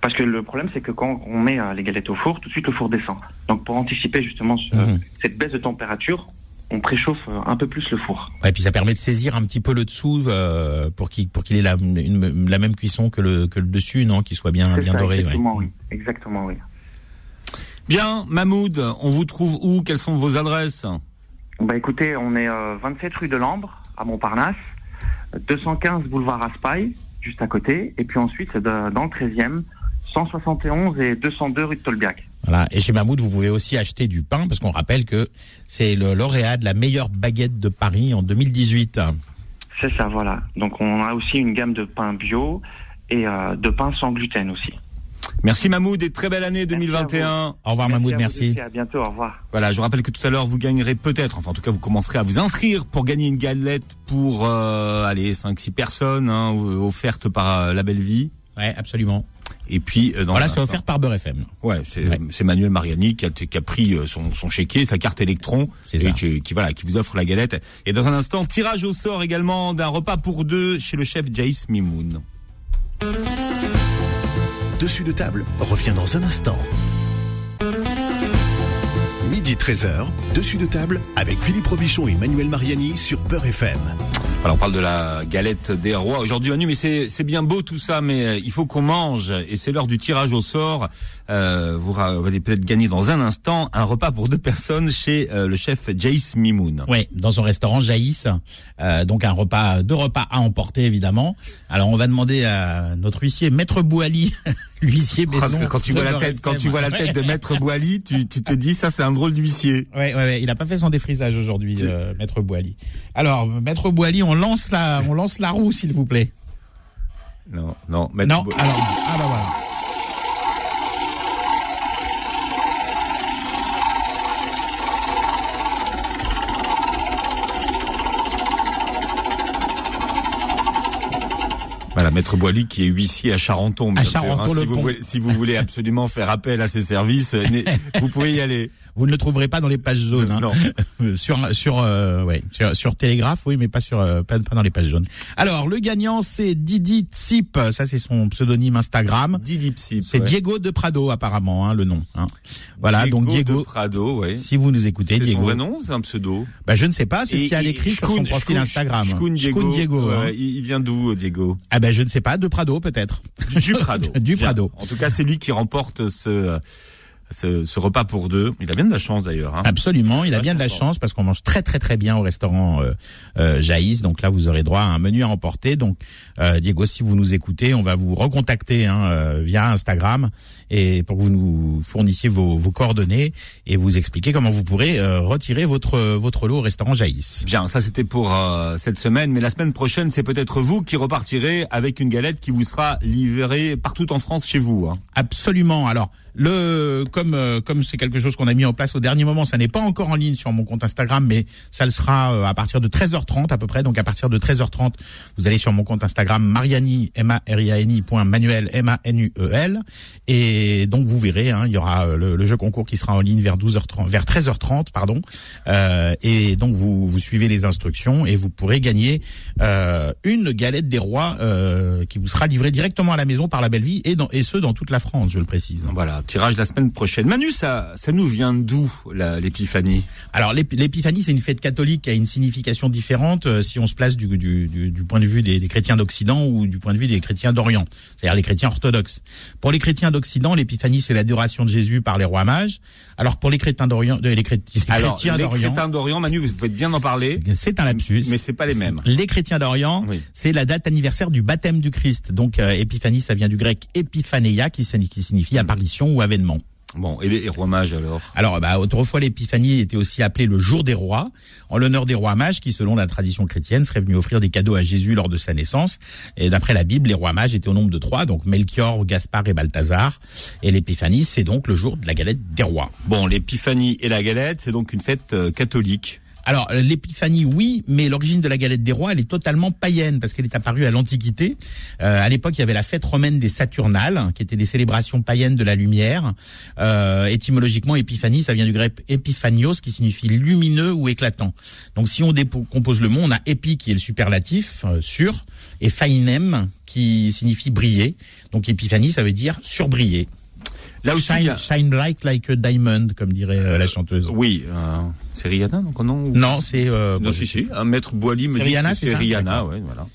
Parce que le problème, c'est que quand on met euh, les galettes au four, tout de suite le four descend. Donc pour anticiper justement ce- Mhm. cette baisse de température, on préchauffe euh, un peu plus le four. Ouais, et puis ça permet de saisir un petit peu le dessous euh, pour qu'il pour qu'il ait la, une- la même cuisson que le que le dessus, non, qu'il soit bien bien ça, doré. ouais. exactement, oui. Exactement, oui. Bien, Mahmoud, on vous trouve où? Quelles sont vos adresses? Bah écoutez, on est euh, 27 rue de Lambre, à Montparnasse, 215 boulevard Raspail, juste à côté, et puis ensuite de- dans le 13e, 171 et 202 rue de Tolbiac. Voilà. Et chez Mahmoud, vous pouvez aussi acheter du pain, parce qu'on rappelle que c'est le lauréat de la meilleure baguette de Paris en 2018. C'est ça, voilà. Donc on a aussi une gamme de pain bio et euh, de pain sans gluten aussi. Merci Mahmoud et très belle année 2021. Au revoir Mahmoud, à merci. aussi, À bientôt, au revoir. Voilà, je vous rappelle que tout à l'heure vous gagnerez peut-être, enfin en tout cas vous commencerez à vous inscrire pour gagner une galette pour euh, allez 5 6 personnes hein, offerte par euh, La Belle Vie. Ouais, absolument. Et puis euh, dans Voilà, c'est offert par Beurre FM. Ouais, c'est Ouais. Manuel Mariani qui a, qui a pris euh, son, son chéquier, sa carte électron, C'est et ça. qui, qui, voilà, qui vous offre la galette. Et dans un instant, tirage au sort également d'un repas pour deux chez le chef Jaïs Mimoun. Dessus de table revient dans un instant. Midi 13h, dessus de table avec Philippe Robichon et Manuel Mariani sur Peur FM. Alors on parle de la galette des rois aujourd'hui Manu, mais c'est bien beau tout ça, mais euh, il faut qu'on mange et c'est l'heure du tirage au sort. Euh, vous allez peut-être gagner dans un instant un repas pour deux personnes chez euh, le chef Jace Mimoun. Oui, dans son restaurant Jaïs. Euh, donc un repas, deux repas à emporter évidemment. Alors on va demander à notre huissier, Maître Bouali, l'huissier Quand, maison. quand tu vois la tête, quand tu vois la tête de Maître Boily, tu, tu te dis ça c'est un drôle d'huissier. Ouais, ouais, ouais, il a pas fait son défrisage aujourd'hui, euh, Maître Boily. Alors, Maître Boily, on lance la, on lance la roue, s'il vous plaît. Non, non, Maître Non, Bo- alors, ah bah voilà. Voilà, Maître Boily qui est huissier à Charenton. À hein. si, vous voulez, si vous voulez absolument faire appel à ses services, euh, vous pouvez y aller. Vous ne le trouverez pas dans les pages jaunes. hein. Non. sur sur euh, ouais sur, sur Télégraphe, oui, mais pas sur euh, pas, pas dans les pages jaunes. Alors le gagnant c'est Didi Tsip, ça c'est son pseudonyme Instagram. Didi Psy. C'est ouais. Diego de Prado apparemment hein, le nom. Voilà donc de Diego. Prado, ouais. Si vous nous écoutez, C'est son Diego. vrai nom c'est un pseudo? Bah je ne sais pas, c'est ce qu'il y a à l'écrit sur son profil Instagram. Shkun Diego. Diego, il vient d'où, Diego? Ah ben je ne sais pas, de Prado peut-être. Du Prado. Du. Prado. En tout cas, c'est lui qui remporte ce, ce, ce repas pour deux. Il a bien de la chance d'ailleurs. Hein. Absolument, il a bien de la chance parce qu'on mange très très très bien au restaurant euh, euh, Jaïs. Donc là, vous aurez droit à un menu à emporter. Donc euh, Diego, si vous nous écoutez, on va vous recontacter hein, euh, via Instagram et pour que vous nous fournissiez vos, vos coordonnées et vous expliquer comment vous pourrez euh, retirer votre votre lot au restaurant Jaïs. Bien, ça c'était pour euh, cette semaine, mais la semaine prochaine, c'est peut-être vous qui repartirez avec une galette qui vous sera livrée partout en France chez vous. Hein. Absolument. Alors, le comme euh, comme c'est quelque chose qu'on a mis en place au dernier moment, ça n'est pas encore en ligne sur mon compte Instagram, mais ça le sera euh, à partir de 13h30 à peu près. Donc à partir de 13h30, vous allez sur mon compte Instagram Mariani M A R I A N I Manuel M A N U E L et donc vous verrez, hein, il y aura euh, le, le jeu concours qui sera en ligne vers 12h30, vers 13h30 pardon. Euh, et donc vous vous suivez les instructions et vous pourrez gagner euh, une galette des rois euh, qui vous sera livrée directement à la maison par la Belle Vie et dans et ce dans toute la France, je le précise. Voilà, tirage la semaine prochaine. Manu, ça, ça nous vient d'où l'épiphanie? Alors l'ép- l'épiphanie, c'est une fête catholique qui a une signification différente euh, si on se place du, du, du, du point de vue des, des chrétiens d'Occident ou du point de vue des chrétiens d'Orient, c'est-à-dire les chrétiens orthodoxes. Pour les chrétiens d'Occident, l'épiphanie, c'est l'adoration de Jésus par les rois mages. Alors pour les chrétiens d'Orient, euh, les, chréti- les Alors, chrétiens les d'Orient, Manu, vous faites bien d'en parler, c'est un lapsus. mais c'est pas les mêmes. Les chrétiens d'Orient, Oui. c'est la date anniversaire du baptême du Christ. Donc euh, épiphanie, ça vient du grec epiphaneia, qui, qui signifie apparition ou. Bon, et les rois mages alors? Alors, bah, autrefois, l'épiphanie était aussi appelée le jour des rois, en l'honneur des rois mages qui, selon la tradition chrétienne, seraient venus offrir des cadeaux à Jésus lors de sa naissance. Et d'après la Bible, les rois mages étaient au nombre de trois, donc Melchior, Gaspard et Balthazar. Et l'épiphanie, c'est donc le jour de la galette des rois. Bon, l'épiphanie et la galette, c'est donc une fête euh, catholique. Alors euh, l'épiphanie, oui, mais l'origine de la galette des rois, elle est totalement païenne parce qu'elle est apparue à l'Antiquité. Euh, à l'époque, il y avait la fête romaine des Saturnales, qui étaient des célébrations païennes de la lumière. Euh, étymologiquement, épiphanie, ça vient du grec epiphanios, qui signifie lumineux ou éclatant. Donc, si on décompose le mot, on a épi qui est le superlatif euh, sur, et phainem qui signifie briller. Donc, épiphanie, ça veut dire surbriller. Là aussi, Shine, shine bright like a diamond, comme dirait euh, la chanteuse. oui, euh, c'est Rihanna, donc non ou- Non, c'est euh, Non, si, si, un maître Boily me dit Rihanna, que c'est Rihanna, ouais, voilà.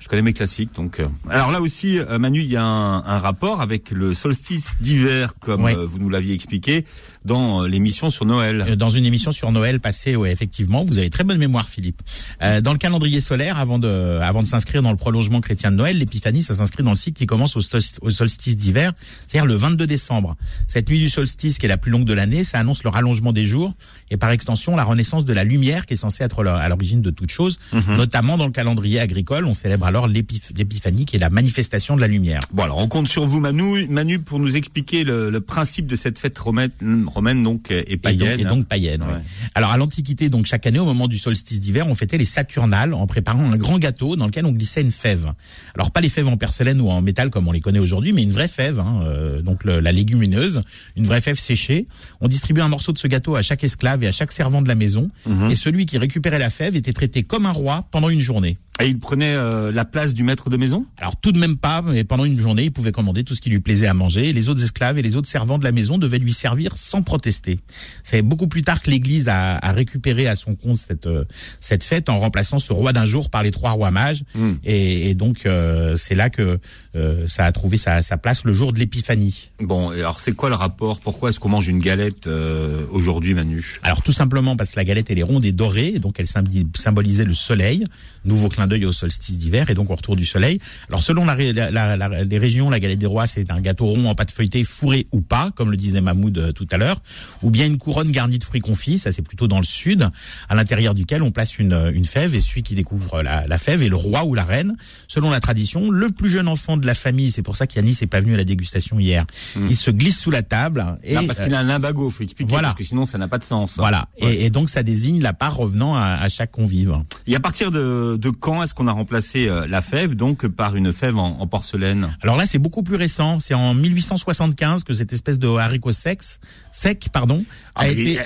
Je connais mes classiques, donc. euh. Alors là aussi, euh, Manu, il y a un, un rapport avec le solstice d'hiver, comme euh, vous nous l'aviez expliqué dans euh, l'émission sur Noël. Euh, Dans une émission sur Noël passée, ouais, effectivement, vous avez très bonne mémoire, Philippe. Euh, dans le calendrier solaire, avant de, avant de s'inscrire dans le prolongement chrétien de Noël, l'épiphanie, ça s'inscrit dans le cycle qui commence au, sol- au solstice d'hiver, c'est-à-dire le 22 décembre. Cette nuit du solstice, qui est la plus longue de l'année, ça annonce le rallongement des jours et par extension la renaissance de la lumière, qui est censée être à l'origine de toute chose, notamment dans le calendrier agricole. On célèbre alors l'épiph- l'épiphanie, qui est la manifestation de la lumière. Bon, alors on compte sur vous, Manu, Manu pour nous expliquer le, le principe de cette fête romaine, romaine donc euh, et Et donc, païenne. et donc païenne. ouais. Ouais. Alors à l'Antiquité, donc chaque année au moment du solstice d'hiver, on fêtait les Saturnales en préparant un grand gâteau dans lequel on glissait une fève. Alors pas les fèves en porcelaine ou en métal comme on les connaît aujourd'hui, mais une vraie fève, hein, euh, donc le- la légumineuse, une vraie fève séchée. On distribuait un morceau de ce gâteau à chaque esclave et à chaque servant de la maison, Mhm. et celui qui récupérait la fève était traité comme un roi pendant une journée. Et il prenait euh, la place du maître de maison? Alors tout de même pas, mais pendant une journée, il pouvait commander tout ce qui lui plaisait à manger. Et les autres esclaves et les autres servants de la maison devaient lui servir sans protester. C'est beaucoup plus tard que l'Église a, a récupéré à son compte cette euh, cette fête en remplaçant ce roi d'un jour par les trois rois mages. Mm. Et, et donc euh, c'est là que euh, ça a trouvé sa, sa place le jour de l'Épiphanie. Bon, et alors c'est quoi le rapport? Pourquoi est-ce qu'on mange une galette euh, aujourd'hui, Manu? Alors tout simplement parce que la galette elle est ronde et dorée, donc elle symboli- symbolisait le soleil, nouveau clin d'œil au solstice d'hiver et donc au retour du soleil. Alors selon la, ré- la- la- la- les régions, la galette des rois c'est un gâteau rond en pâte feuilletée fourré ou pas, comme le disait Mahmoud euh, tout à l'heure, ou bien une couronne garnie de fruits confits, ça c'est plutôt dans le sud, à l'intérieur duquel on place une, une fève et celui qui découvre la, la fève est le roi ou la reine. Selon la tradition, le plus jeune enfant de la famille, c'est pour ça qu'Yannis n'est pas venu à la dégustation hier, il se glisse sous la table et Non, parce qu'il a un limbago, faut expliquer, voilà. parce que sinon ça n'a pas de sens. voilà. Ouais. Et, et donc ça désigne la part revenant à, à chaque convive. Et à partir de, de quand est-ce qu'on a remplacé euh, la fève donc par une fève en, en porcelaine? Alors là, c'est beaucoup plus récent. C'est en 1875 que cette espèce de haricot sexe, sec, pardon, a Ah, mais- été.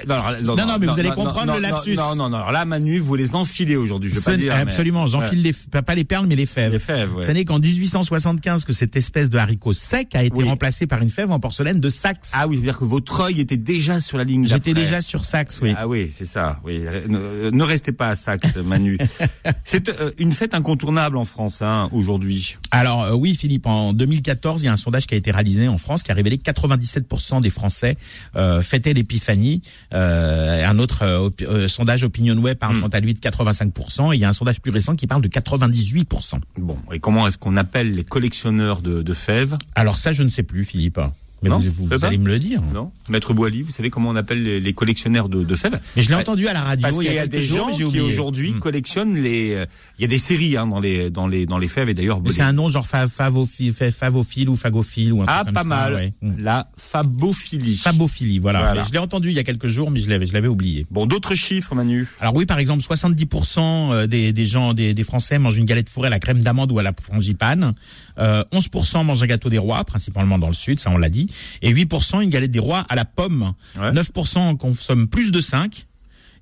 non, Non, non, mais vous allez comprendre le lapsus. Non, non, non. Alors là, Manu, vous les enfilez aujourd'hui. Je veux pas dire. mais- absolument, j'enfile les, pas les perles, mais les fèves. Les fèves, ouais. Ce n'est qu'en 1875 que cette espèce de haricot sec a été Oui. remplacée par une fève en porcelaine de Saxe. Ah oui, c'est-à-dire que votre œil était déjà sur la ligne J'étais déjà sur Saxe, oui. Ah oui, c'est ça. Oui, ne, ne restez pas à Saxe, Manu. c'est euh, une fête incontournable en France hein, aujourd'hui. Alors euh, oui, Philippe, en 2014, il y a un sondage qui a été réalisé en France qui a révélé que 97% des Français euh, fêtaient l'épiphanie. Euh, un autre euh, euh, sondage OpinionWay Hmm. parle quant à lui de 85%. Et il y a un sondage plus récent qui parle de 98%. Bon, et comment est-ce qu'on appelle les collectionneurs de, de fèves? Alors ça, je ne sais plus, Philippe. Mais Non, vous, vous- allez me le dire. Non Maître Boily, vous savez comment on appelle les, les collectionneurs de, de fèves Mais je l'ai entendu à la radio Parce il qu'il y y a des gens qui aujourd'hui Hmm. collectionnent les. euh, Il y a des séries hein, dans les dans les dans les fèves et d'ailleurs. C'est un nom genre fa- favophi- fa- favophile ou fagophile ou un ah truc comme pas ça, mal. ouais. Hmm. La fabophilie. Fabophilie, voilà. Voilà. Je l'ai entendu il y a quelques jours, mais je l'avais, je l'avais oublié. Bon, d'autres chiffres, Manu? Alors oui, par exemple, 70% des, des gens, des, des Français mangent une galette fourrée à la crème d'amande ou à la frangipane. Euh, 11% mangent un gâteau des rois, principalement dans le sud, ça on l'a dit. Et 8% une galette des rois à la pomme. Ouais. 9% consomment plus de 5.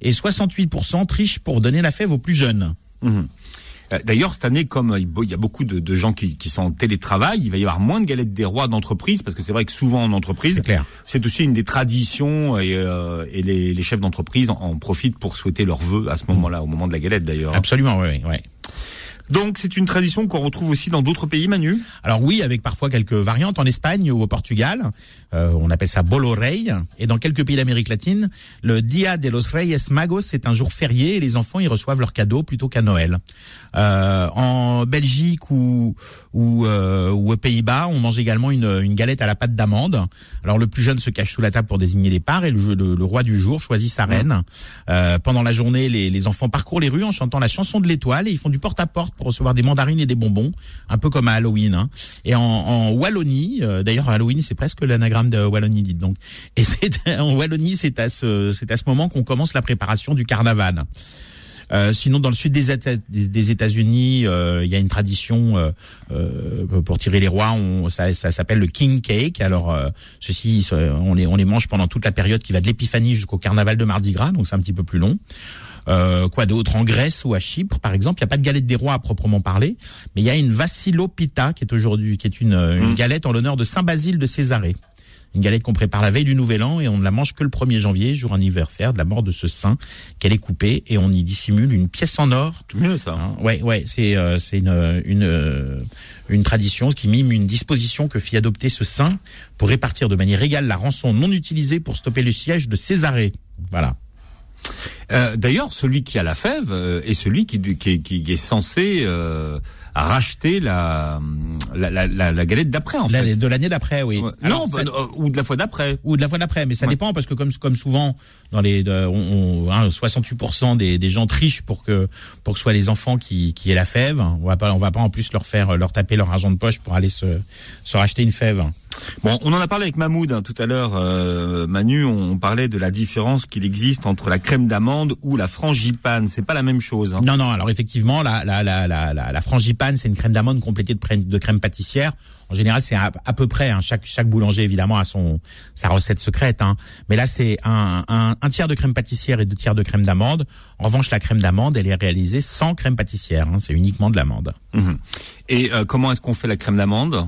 Et 68% trichent pour donner la fève aux plus jeunes. Mhm. Euh, D'ailleurs, cette année, comme euh, il y a beaucoup de, de gens qui, qui sont en télétravail, il va y avoir moins de galettes des rois d'entreprise, parce que c'est vrai que souvent en entreprise, C'est aussi une des traditions, et, euh, et les, les chefs d'entreprise en, en profitent pour souhaiter leurs vœux à ce moment-là, au moment de la galette d'ailleurs. Absolument, oui, oui. Donc c'est une tradition qu'on retrouve aussi dans d'autres pays, Manu. Alors oui, avec parfois quelques variantes en Espagne ou au Portugal. Euh, on appelle ça bolo rey. Et dans quelques pays d'Amérique latine, le Dia de los Reyes Magos, c'est un jour férié et les enfants y reçoivent leurs cadeaux plutôt qu'à Noël. Euh, en Belgique ou ou, euh, ou aux Pays-Bas, on mange également une, une galette à la pâte d'amande. Alors le plus jeune se cache sous la table pour désigner les parts et le, jeu- le, le roi du jour choisit sa reine. Euh, pendant la journée, les, les enfants parcourent les rues en chantant la chanson de l'étoile et ils font du porte-à-porte pour recevoir des mandarines et des bonbons, un peu comme à Halloween. hein. Et en, en Wallonie, euh, d'ailleurs Halloween c'est presque l'anagramme de Wallonie, dites donc. Et c'est en Wallonie, c'est à ce c'est à ce moment qu'on commence la préparation du carnaval. Euh, sinon, dans le sud des, Éta- des- des États-Unis, euh, il y a une tradition euh, euh, pour tirer les rois. On, ça ça s'appelle le King Cake. Alors, euh, ceci, on les, on les mange pendant toute la période qui va de l'Épiphanie jusqu'au Carnaval de Mardi Gras, donc c'est un petit peu plus long. Euh, quoi d'autre En Grèce ou à Chypre, par exemple, il n'y a pas de galette des rois à proprement parler, mais il y a une Vassilopita qui est aujourd'hui, qui est une, une Mm. galette en l'honneur de Saint Basile de Césarée. Une galette qu'on prépare la veille du Nouvel An et on ne la mange que le 1er janvier, jour anniversaire de la mort de ce saint, qu'elle est coupée et on y dissimule une pièce en or. Tout mieux ça. Hein, ouais, ouais, c'est euh, c'est une une euh, une tradition qui mime une disposition que fit adopter ce saint pour répartir de manière égale la rançon non utilisée pour stopper le siège de Césarée. Voilà. Euh, D'ailleurs, celui qui a la fève euh, est celui qui, qui, qui est censé euh, racheter la, la, la, la, la galette d'après, en fait. de l'année d'après, oui. Alors, non, ça- bah, ou de la fois d'après. ou de la fois d'après, mais ça Ouais. dépend parce que comme comme souvent dans les on, on- hein, 68% des, des gens trichent pour que pour que ce soit les enfants qui qui aient la fève. On va pas on va pas en plus leur faire leur taper leur argent de poche pour aller se se racheter une fève. Bon, on en a parlé avec Mahmoud hein, tout à l'heure, euh, Manu. On parlait de la différence qu'il existe entre la crème d'amande ou la frangipane. C'est pas la même chose. Hein. Non non, alors effectivement la la la la la, frangipane c'est une crème d'amande complétée de, crème- de crème pâtissière. En général, c'est à, à peu près hein, chaque chaque boulanger évidemment a son sa recette secrète. Hein. Mais là, c'est un, un un tiers de crème pâtissière et deux tiers de crème d'amande. En revanche, la crème d'amande, elle est réalisée sans crème pâtissière. Hein. C'est uniquement de l'amande. Mhm. Et euh, comment est-ce qu'on fait la crème d'amande?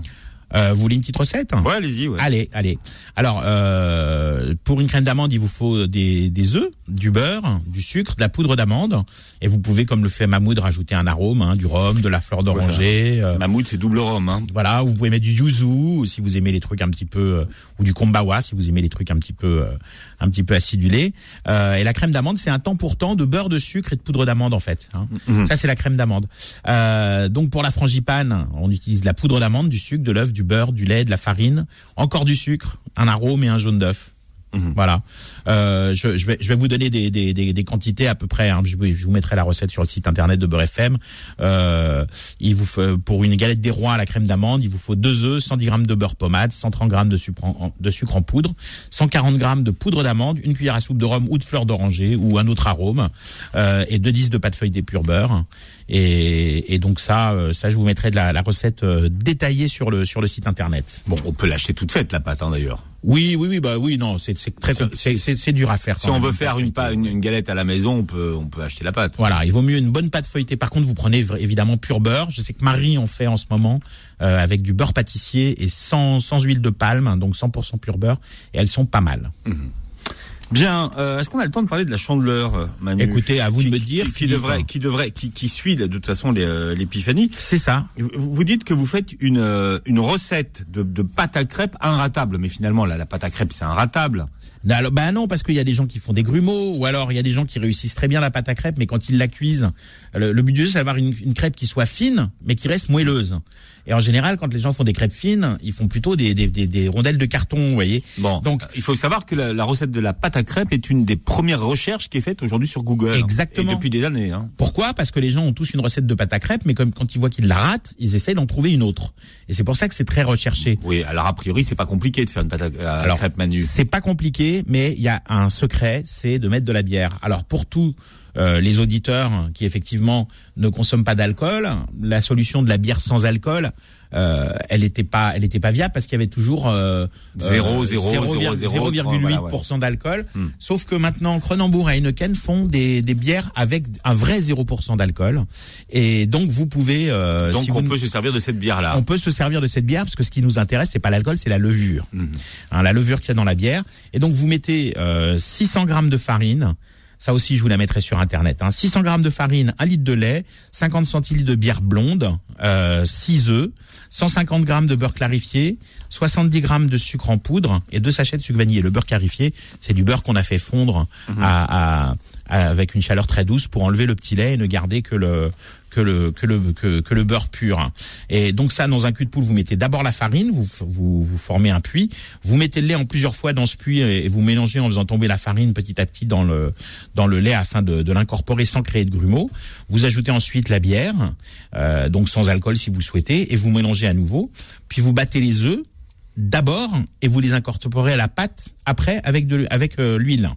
Euh, vous voulez une petite recette Ouais, allez-y. Ouais. Allez, allez. Alors, euh, pour une crème d'amande, il vous faut des, des œufs, du beurre, du sucre, de la poudre d'amande. Et vous pouvez, comme le fait Mahmoud, rajouter un arôme, hein, du rhum, de la fleur d'oranger. euh, Mahmoud, c'est double rhum. Hein. voilà, vous pouvez mettre du yuzu si vous aimez les trucs un petit peu euh, ou du kombawa si vous aimez les trucs un petit peu euh, un petit peu acidulés. Euh, et la crème d'amande, c'est un temps pour temps de beurre de sucre et de poudre d'amande en fait. hein. Mhm. Ça c'est la crème d'amande. Euh, donc pour la frangipane, on utilise de la poudre d'amande, du sucre, de l'œuf, du beurre, du lait, de la farine, encore du sucre, un arôme et un jaune d'œuf. Mhm. Voilà. Euh, je, je vais, je vais vous donner des, des, des, des quantités à peu près. hein. Je, vous- mettrai la recette sur le site internet de Beurre FM. Euh, il vous faut, pour une galette des rois à la crème d'amande, il vous faut deux œufs, 110 grammes de beurre pommade, 130 grammes de sucre en, de sucre en poudre, 140 grammes de poudre d'amande, une cuillère à soupe de rhum ou de fleur d'oranger ou un autre arôme, euh, et deux disques de pâte feuilletée pur beurre. Et, et donc ça, euh, ça je vous mettrai de la, la recette euh, détaillée sur le sur le site internet. Bon, on peut l'acheter toute faite la pâte hein, d'ailleurs. Oui, oui, oui, bah oui, non, c'est très c'est dur à faire. Si on veut faire une, une, une galette à la maison, on peut on peut acheter la pâte. Voilà, il vaut mieux une bonne pâte feuilletée. Par contre, vous prenez évidemment pur beurre. Je sais que Marie en fait en ce moment euh, avec du beurre pâtissier et sans, sans huile de palme, donc 100% pur beurre, et elles sont pas mal. Bien, euh, est-ce qu'on a le temps de parler de la chandeleur, euh, Manu Écoutez, à vous qui, de me dire. qui, devrait, qui devrait, qui, qui suit de toute façon euh, l'épiphanie. C'est ça. Vous dites que vous faites une, euh, une recette de, de pâte à crêpes inratable, mais finalement là, la pâte à crêpes c'est inratable. Non, alors, bah non, parce qu'il y a des gens qui font des grumeaux, ou alors il y a des gens qui réussissent très bien la pâte à crêpes, mais quand ils la cuisent, le, le but du jeu, c'est d'avoir une, une crêpe qui soit fine, mais qui reste moelleuse. Et en général, quand les gens font des crêpes fines, ils font plutôt des, des, des, des rondelles de carton, vous voyez. Bon, Donc- donc il faut savoir que la, la recette de la pâte à crêpes est une des premières recherches qui est faite aujourd'hui sur Google. Exactement. Et depuis des années. Hein. Pourquoi? Parce que les gens ont tous une recette de pâte à crêpes, mais comme quand ils voient qu'ils la ratent, ils essayent d'en trouver une autre. Et c'est pour ça que c'est très recherché. Oui, alors a priori c'est pas compliqué de faire une pâte à, à Alors, crêpes Manu. C'est pas compliqué, mais il y a un secret, c'est de mettre de la bière. Alors pour tous euh, les auditeurs qui effectivement ne consomment pas d'alcool, la solution de la bière sans alcool, euh, elle n'était pas, elle était pas viable parce qu'il y avait toujours euh, Zéro, euh, 0,8% d'alcool. Hmm. Sauf que maintenant Cronenbourg et Heineken font des, des bières avec un vrai 0% d'alcool. Et donc vous pouvez, euh, Donc si on vous- peut se servir de cette bière là. on peut se servir de cette bière parce que ce qui nous intéresse, c'est pas l'alcool, c'est la levure. Mhm. Hein, la levure qu'il y a dans la bière. Et donc vous mettez euh, 600 grammes de farine. Ça aussi, je vous la mettrai sur internet. Hein. 600 grammes de farine, 1 litre de lait, 50 centilitres de bière blonde, euh, 6 œufs, 150 grammes de beurre clarifié, 70 grammes de sucre en poudre et deux sachets de sucre vanillé. Le beurre clarifié, c'est du beurre qu'on a fait fondre à, à- à- avec une chaleur très douce pour enlever le petit lait et ne garder que le que le que le que, le beurre pur. Et donc ça dans un cul de poule, vous mettez d'abord la farine, vous, vous vous formez un puits, vous mettez le lait en plusieurs fois dans ce puits et, vous mélangez en faisant tomber la farine petit à petit dans le dans le lait afin de, de l'incorporer sans créer de grumeaux. Vous ajoutez ensuite la bière, euh, donc sans alcool si vous souhaitez, et vous mélangez à nouveau. Puis vous battez les œufs d'abord et vous les incorporez à la pâte après avec de avec euh, l'huile.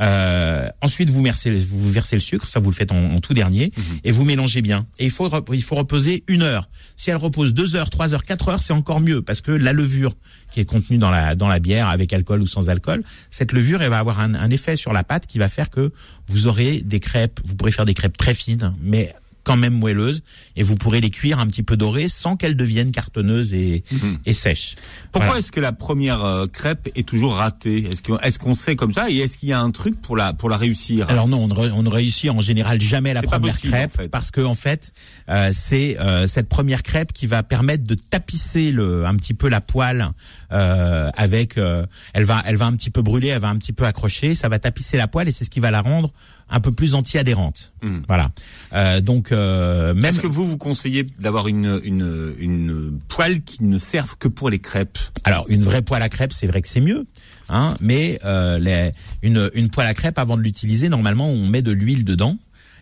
Euh, ensuite, vous versez, vous versez le sucre, ça vous le faites en, en tout dernier, et vous mélangez bien. Et il faut, il faut reposer une heure. Si elle repose deux heures, trois heures, quatre heures, c'est encore mieux parce que la levure qui est contenue dans la dans la bière, avec alcool ou sans alcool, cette levure, elle va avoir un, un effet sur la pâte qui va faire que vous aurez des crêpes. Vous pourrez faire des crêpes très fines, mais quand même moelleuses et vous pourrez les cuire un petit peu dorées sans qu'elles deviennent cartonneuses et, et sèches. Pourquoi Voilà. est-ce que la première euh, crêpe est toujours ratée? Est-ce qu'on est-ce qu'on sait comme ça? Et est-ce qu'il y a un truc pour la pour la réussir? Alors non, on ne, ré- on ne réussit en général jamais la première possible, crêpe en fait. parce que en fait, euh, c'est euh, cette première crêpe qui va permettre de tapisser le un petit peu la poêle euh, avec. euh, elle va elle va un petit peu brûler, elle va un petit peu accrocher, ça va tapisser la poêle et c'est ce qui va la rendre un peu plus anti-adhérente. Mhm. Voilà. Euh, donc euh, même. Est-ce que vous vous conseillez d'avoir une une une poêle qui ne serve que pour les crêpes? Alors une vraie poêle à crêpes, c'est vrai que c'est mieux, hein, mais euh, les, une, une poêle à crêpes, avant de l'utiliser, normalement on met de l'huile dedans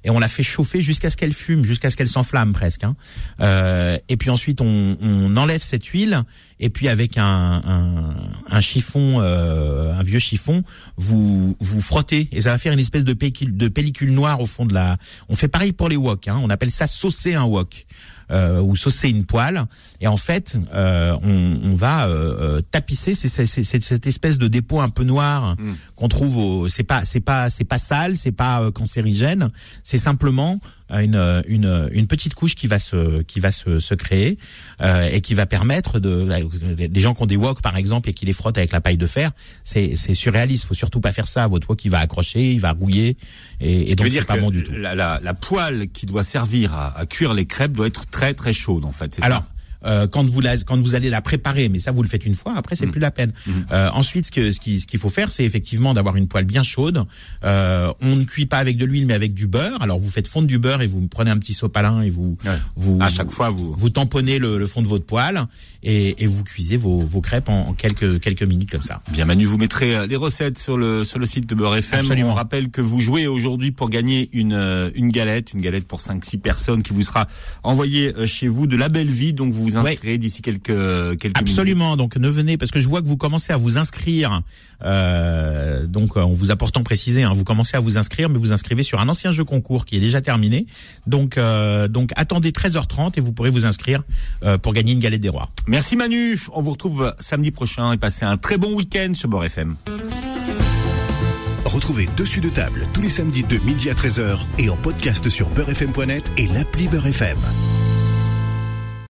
et on la fait chauffer jusqu'à ce qu'elle fume, jusqu'à ce qu'elle s'enflamme presque. Hein. Euh, et puis ensuite on, on enlève cette huile et puis avec un, un, chiffon, euh, un vieux chiffon, vous vous frottez et ça va faire une espèce de pellicule, de pellicule noire au fond de la. On fait pareil pour les wok. Hein, on appelle ça saucer un wok euh, ou saucer une poêle. Et en fait, euh, on, on va euh, euh, tapisser. C'est c'est- c'est- c'est cette espèce de dépôt un peu noir Mm. qu'on trouve. Au, c'est pas c'est pas c'est pas sale, c'est pas euh, cancérigène. C'est simplement une, une une petite couche qui va se qui va se, se créer euh, et qui va permettre de des gens qui ont des wok par exemple et qui les frottent avec la paille de fer. C'est c'est surréaliste. Faut surtout pas faire ça. Votre wok il va accrocher, il va rouiller et, et donc c'est pas bon du tout. La, la, la poêle qui doit servir à, à cuire les crêpes doit être très très chaude en fait. ça? Alors, euh, quand vous la, quand vous allez la préparer, mais ça vous le faites une fois, après Mm. c'est plus la peine. Euh, ensuite, ce que ce qui ce qu'il faut faire, c'est effectivement d'avoir une poêle bien chaude. Euh, on ne cuit pas avec de l'huile, mais avec du beurre. Alors vous faites fondre du beurre et vous prenez un petit sopalin et vous Ouais. vous à chaque fois vous. vous tamponnez le, le fond de votre poêle et, et vous cuisez vos, vos crêpes en, en quelques quelques minutes comme ça. Bien Manu, vous mettrez euh, les recettes sur le sur le site de Beurre FM. Absolument. On rappelle que vous jouez aujourd'hui pour gagner une euh, une galette, une galette pour 5 6 personnes qui vous sera envoyée euh, chez vous de la belle vie. Donc vous vous d'ici quelques quelques minutes. Absolument. Donc ne venez parce que je vois que vous commencez à vous inscrire. Euh, donc euh, on vous a pourtant précisé, hein, vous commencez à vous inscrire, mais vous inscrivez sur un ancien jeu concours qui est déjà terminé. Donc euh, donc attendez 13h30 et vous pourrez vous inscrire euh, pour gagner une galette des rois. Merci Manu. On vous retrouve samedi prochain et passez un très bon week-end sur Beurre FM. Retrouvez Dessus de table tous les samedis de midi à 13h et en podcast sur beurrefm.net et l'appli Beurre FM.